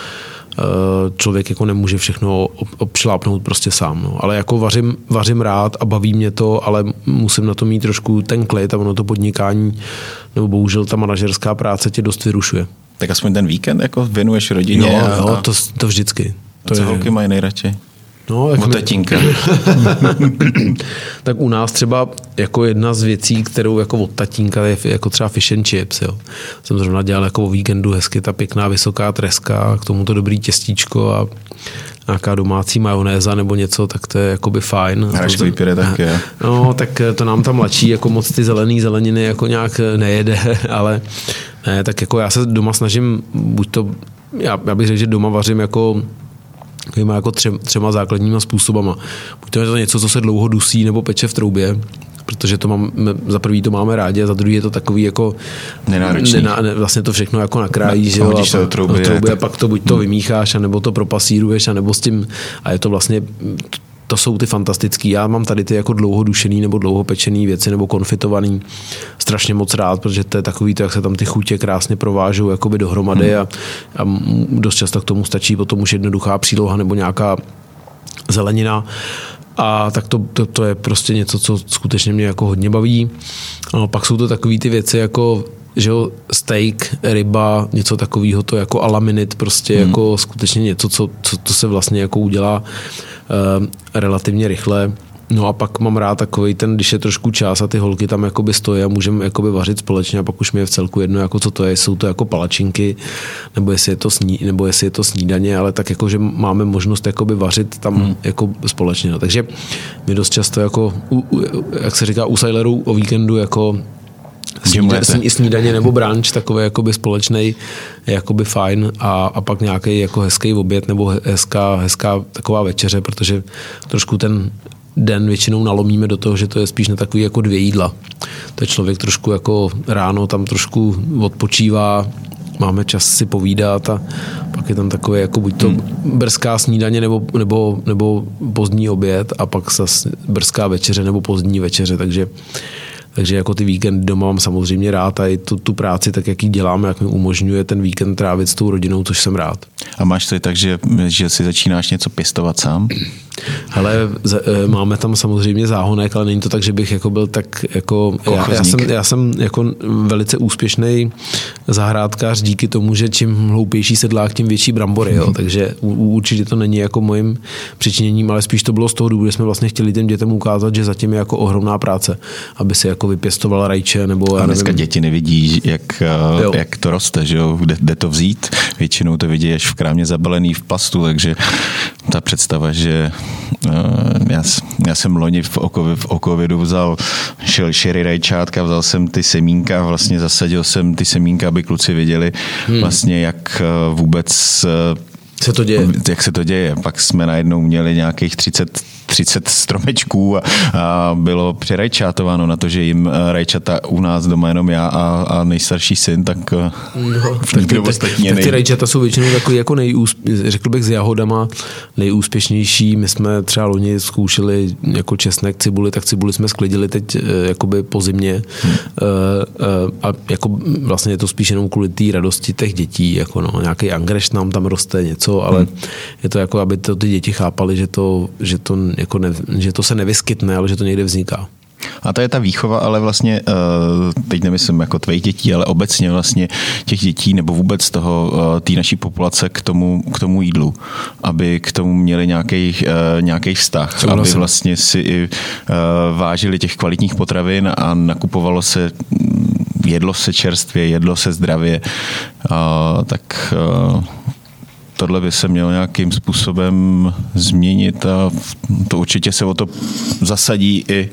člověk jako nemůže všechno obšlápnout prostě sám. No. Ale jako vařím, vařím rád a baví mě to, ale musím na to mít trošku ten klid a ono to podnikání, nebo bohužel ta manažerská práce tě dost vyrušuje. Tak aspoň ten víkend jako věnuješ rodině. Jo, a... jo to, to vždycky. To co je... holky mají nejradši? No, jak Od tatínka. [coughs] tak u nás třeba jako jedna z věcí, kterou jako od tatínka je jako třeba fish and chips. Jo. Jsem zrovna dělal jako o víkendu hezky ta pěkná vysoká treska, k tomu to dobrý těstíčko a nějaká domácí majonéza nebo něco, tak to je jakoby fajn. Hraškový pyré taky, je. [laughs] No, tak to nám tam mladší jako moc ty zelený zeleniny jako nějak nejede, [laughs] ale ne, tak jako já se doma snažím, buď to, já, já bych řekl, že doma vařím jako takovýma jako třem, třema základníma způsobama. Buď to je to něco, co se dlouho dusí nebo peče v troubě, protože to máme, za prvý to máme rádi a za druhý je to takový jako Nená, ne, vlastně to všechno jako nakrájí, no, že jo, a, trouby, trouby, a pak to buď to hmm. vymícháš, a nebo to propasíruješ, a nebo s tím, a je to vlastně to jsou ty fantastický. Já mám tady ty jako dlouhodušený nebo dlouhopečený věci nebo konfitovaný strašně moc rád, protože to je takový to, jak se tam ty chutě krásně provážou jakoby dohromady hmm. a, a dost často k tomu stačí potom už jednoduchá příloha nebo nějaká zelenina. A tak to, to, to je prostě něco, co skutečně mě jako hodně baví. A pak jsou to takové ty věci jako že jo, steak, ryba, něco takového, to jako alaminit, prostě hmm. jako skutečně něco, co, co to se vlastně jako udělá uh, relativně rychle. No a pak mám rád takový ten, když je trošku čas a ty holky tam jakoby stojí a můžeme jakoby vařit společně a pak už mi je v celku jedno, jako co to je, jsou to jako palačinky, nebo jestli je to, sní, nebo jestli je to snídaně, ale tak jako, že máme možnost jakoby vařit tam hmm. jako společně. No. Takže my dost často jako, u, u, jak se říká, u Sailerů o víkendu jako snída, sní, snídaně nebo brunch, takový jakoby společný, jakoby fajn a, a pak nějaký jako hezký oběd nebo hezká, hezká taková večeře, protože trošku ten den většinou nalomíme do toho, že to je spíš na takový jako dvě jídla. To je člověk trošku jako ráno tam trošku odpočívá, máme čas si povídat a pak je tam takové jako buď to hmm. brzká snídaně nebo, nebo, nebo pozdní oběd a pak zase brzká večeře nebo pozdní večeře, takže takže jako ty víkendy doma mám samozřejmě rád a i tu, tu práci, tak jak ji děláme, jak mi umožňuje ten víkend trávit s tou rodinou, což jsem rád. A máš to tak, že, že si začínáš něco pěstovat sám? Ale e, máme tam samozřejmě záhonek, ale není to tak, že bych jako byl tak jako... Já, já, jsem, já jsem jako velice úspěšný zahrádkář díky tomu, že čím hloupější sedlák, tím větší brambory. Jo. Takže určitě to není jako mojím přičiněním, ale spíš to bylo z toho důvodu, že jsme vlastně chtěli těm dětem ukázat, že zatím je jako ohromná práce, aby se jako vypěstoval rajče nebo... A dneska nevím, děti nevidí, jak, e, jak to roste, že jo? Kde, kde to vzít. Většinou to vidí až v krámě zabalený v plastu, takže ta představa, že uh, já, já jsem loni v, okovi, v okovidu vzal šel šery rajčátka, vzal jsem ty semínka, vlastně zasadil jsem ty semínka, aby kluci viděli hmm. vlastně, jak uh, vůbec uh, se to děje. Jak se to děje. Pak jsme najednou měli nějakých 30 30 stromečků a, a bylo přerajčátováno na to, že jim eh, rajčata u nás doma jenom já a, a nejstarší syn, tak, eh, no, tak, ty, ostatní tak, tak ty rajčata jsou většinou takový jako nejúsp, řekl bych s jahodama nejúspěšnější. My jsme třeba loni zkoušeli jako česnek, cibuli, tak cibuli jsme sklidili teď eh, jakoby po zimě hmm. a jako vlastně je to spíš jenom kvůli té radosti těch dětí, jako no, nějaký angreš nám tam roste něco, ale hmm. je to jako, aby to ty děti chápali, že to, že to jako ne, že to se nevyskytne, ale že to někde vzniká. A to je ta výchova, ale vlastně, eh, teď nemyslím jako tvých dětí, ale obecně vlastně těch dětí nebo vůbec toho, eh, té naší populace k tomu, k tomu jídlu, aby k tomu měli nějaký, eh, nějaký vztah, Co aby vlastně si i vážili těch kvalitních potravin a nakupovalo se jedlo se čerstvě, jedlo se zdravě, tak tohle by se mělo nějakým způsobem změnit a to určitě se o to zasadí i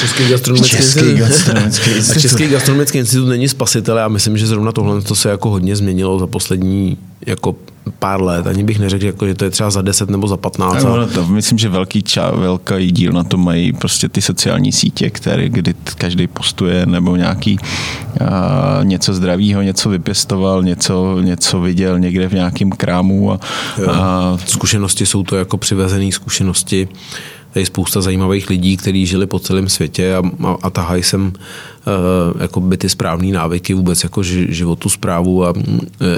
Český gastronomický, Český institut. gastronomický [laughs] institut. A Český gastronomický institut není spasitel a myslím, že zrovna tohle to se jako hodně změnilo za poslední jako pár let, ani bych neřekl, jako, že to je třeba za 10 nebo za 15. No, to, myslím, že velký, ča, velký díl na to mají prostě ty sociální sítě, které, kdy každý postuje nebo nějaký a, něco zdravého, něco vypěstoval, něco, něco viděl někde v nějakém krámu. A, a... Zkušenosti jsou to jako přivezené zkušenosti je spousta zajímavých lidí, kteří žili po celém světě a, a, a tahají sem jako by ty správné návyky, vůbec jako životu zprávu a uh,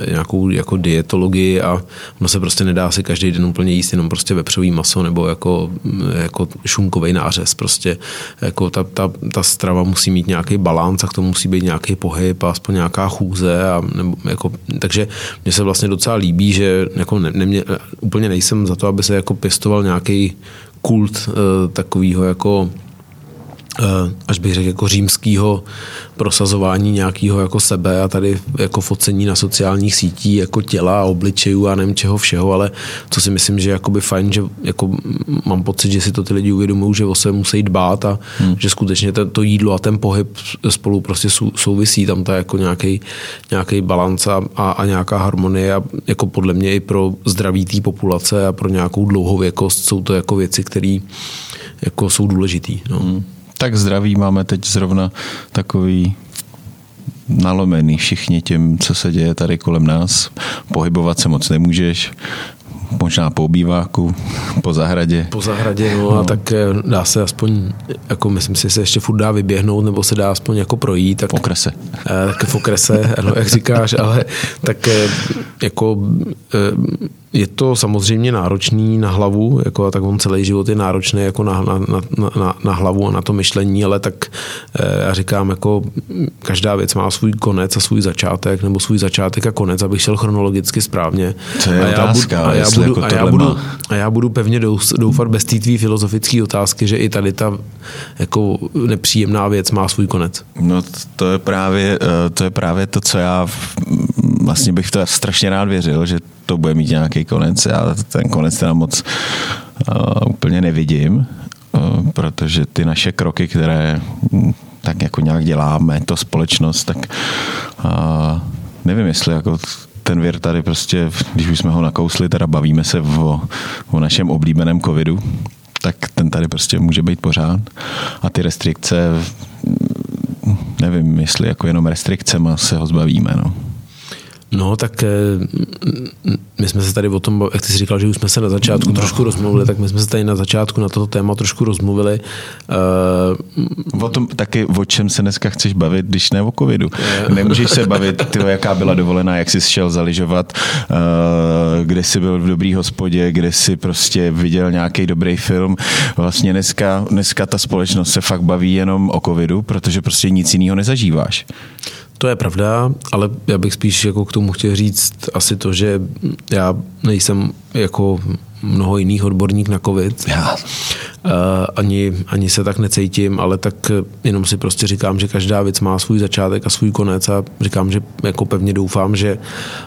nějakou jako dietologii a ono se prostě nedá si každý den úplně jíst jenom prostě vepřový maso nebo jako, jako šunkový nářez. Prostě jako ta, ta, ta strava musí mít nějaký balans a k tomu musí být nějaký pohyb a aspoň nějaká chůze. A, nebo jako, takže mně se vlastně docela líbí, že jako ne, ne, úplně nejsem za to, aby se jako pěstoval nějaký kult eh, takového jako Eh, až bych řekl, jako římského prosazování nějakého jako sebe a tady jako focení na sociálních sítích jako těla a obličejů a nevím čeho všeho, ale co si myslím, že je jakoby fajn, že jako mám pocit, že si to ty lidi uvědomují, že o sebe musí dbát a hmm. že skutečně to, to jídlo a ten pohyb spolu prostě souvisí, tam ta jako nějaký, nějaký balans a, a, a, nějaká harmonie a jako podle mě i pro zdraví té populace a pro nějakou dlouhověkost jsou to jako věci, které jako jsou důležitý. No. Hmm tak zdraví máme teď zrovna takový nalomený všichni tím, co se děje tady kolem nás. Pohybovat se moc nemůžeš, možná po obýváku, po zahradě. Po zahradě, no, no. a tak eh, dá se aspoň, jako myslím si, se ještě furt dá vyběhnout, nebo se dá aspoň jako projít. Tak, v okrese. Eh, tak v okrese, ano, [laughs] jak říkáš, ale tak eh, jako je to samozřejmě náročný na hlavu, jako, tak on celý život je náročný jako na, na, na, na, na hlavu a na to myšlení, ale tak eh, já říkám, jako každá věc má svůj konec a svůj začátek, nebo svůj začátek a konec, abych šel chronologicky správně. To je a otázka, já, budu, a já budu, jako a já budu, a já budu pevně doufat bez té tvý filozofické otázky, že i tady ta jako nepříjemná věc má svůj konec. No to je právě, eh, to je právě to, co já vlastně bych to strašně rád věřil, že to bude mít nějaký konec. Já ten konec teda moc uh, úplně nevidím, uh, protože ty naše kroky, které tak jako nějak děláme, to společnost, tak uh, nevím, jestli jako ten věr tady prostě, když už jsme ho nakousli, teda bavíme se o, o našem oblíbeném covidu, tak ten tady prostě může být pořád. A ty restrikce, nevím, jestli jako jenom restrikcema se ho zbavíme. No. No, tak eh, my jsme se tady o tom, jak ty jsi říkal, že už jsme se na začátku no. trošku rozmluvili, tak my jsme se tady na začátku na toto téma trošku rozmluvili. Uh, o tom taky, o čem se dneska chceš bavit, když ne o covidu. Nemůžeš se bavit, ty, jaká byla dovolená, jak jsi šel zaližovat, uh, kde jsi byl v dobrý hospodě, kde jsi prostě viděl nějaký dobrý film. Vlastně dneska, dneska ta společnost se fakt baví jenom o covidu, protože prostě nic jiného nezažíváš. To je pravda, ale já bych spíš jako k tomu chtěl říct asi to, že já nejsem jako mnoho jiných odborník na covid. Já. Eh, ani, ani se tak necítím, ale tak jenom si prostě říkám, že každá věc má svůj začátek a svůj konec a říkám, že jako pevně doufám, že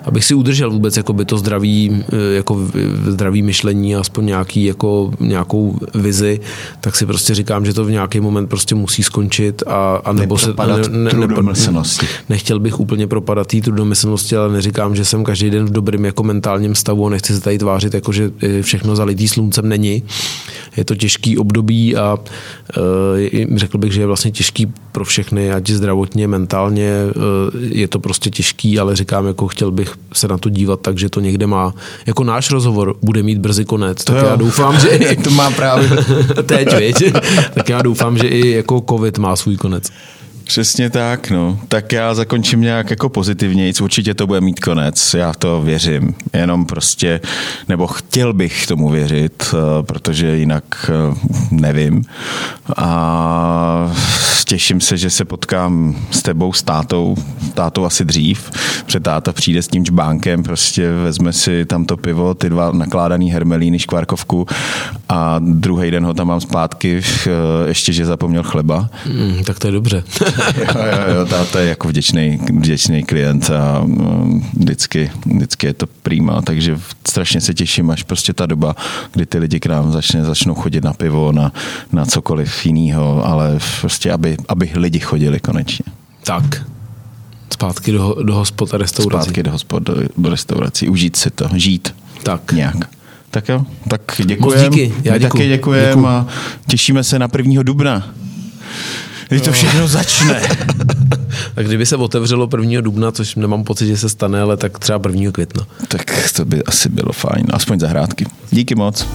abych si udržel vůbec jako by to zdraví, eh, jako zdravý myšlení a aspoň nějaký, jako, nějakou vizi, tak si prostě říkám, že to v nějaký moment prostě musí skončit a, a nebo se ne, ne, ne, nechtěl bych úplně propadat té trudomyslnosti, ale neříkám, že jsem každý den v dobrém jako mentálním stavu a nechci se tady tvářit, jako že všechno zalitý sluncem není. Je to těžký období a e, řekl bych, že je vlastně těžký pro všechny, ať zdravotně, mentálně, e, je to prostě těžký, ale říkám, jako chtěl bych se na to dívat tak, že to někde má. Jako náš rozhovor bude mít brzy konec, tak jo. já doufám, že [laughs] i, to má právě [laughs] teď, viď? tak já doufám, že i jako covid má svůj konec. Přesně tak, no. Tak já zakončím nějak jako pozitivně, určitě to bude mít konec, já to věřím. Jenom prostě, nebo chtěl bych tomu věřit, eh, protože jinak eh, nevím. A těším se, že se potkám s tebou, s tátou, tátou asi dřív, protože táta přijde s tím čbánkem, prostě vezme si tam to pivo, ty dva nakládaný hermelíny, škvárkovku a druhý den ho tam mám zpátky, eh, ještě, že zapomněl chleba. Mm, tak to je dobře. [laughs] jo, jo, jo, táta je jako vděčný, vděčný klient a mm, vždycky, vždycky je to prýma, takže strašně se těším, až prostě ta doba, kdy ty lidi k nám začne, začnou chodit na pivo, na, na cokoliv jiného, ale prostě aby, aby lidi chodili konečně. Tak, zpátky do, do hospod a restaurací. Zpátky do hospod, do, do restaurací, užít si to, žít. Tak. Nějak. Tak jo, tak děkujeme. díky, já My děkuju. taky děkujeme Děkuju. a těšíme se na 1. dubna. Kdy to všechno začne. [laughs] Tak kdyby se otevřelo 1. dubna, což nemám pocit, že se stane, ale tak třeba 1. května. tak to by asi bylo fajn, aspoň zahrádky. Díky moc.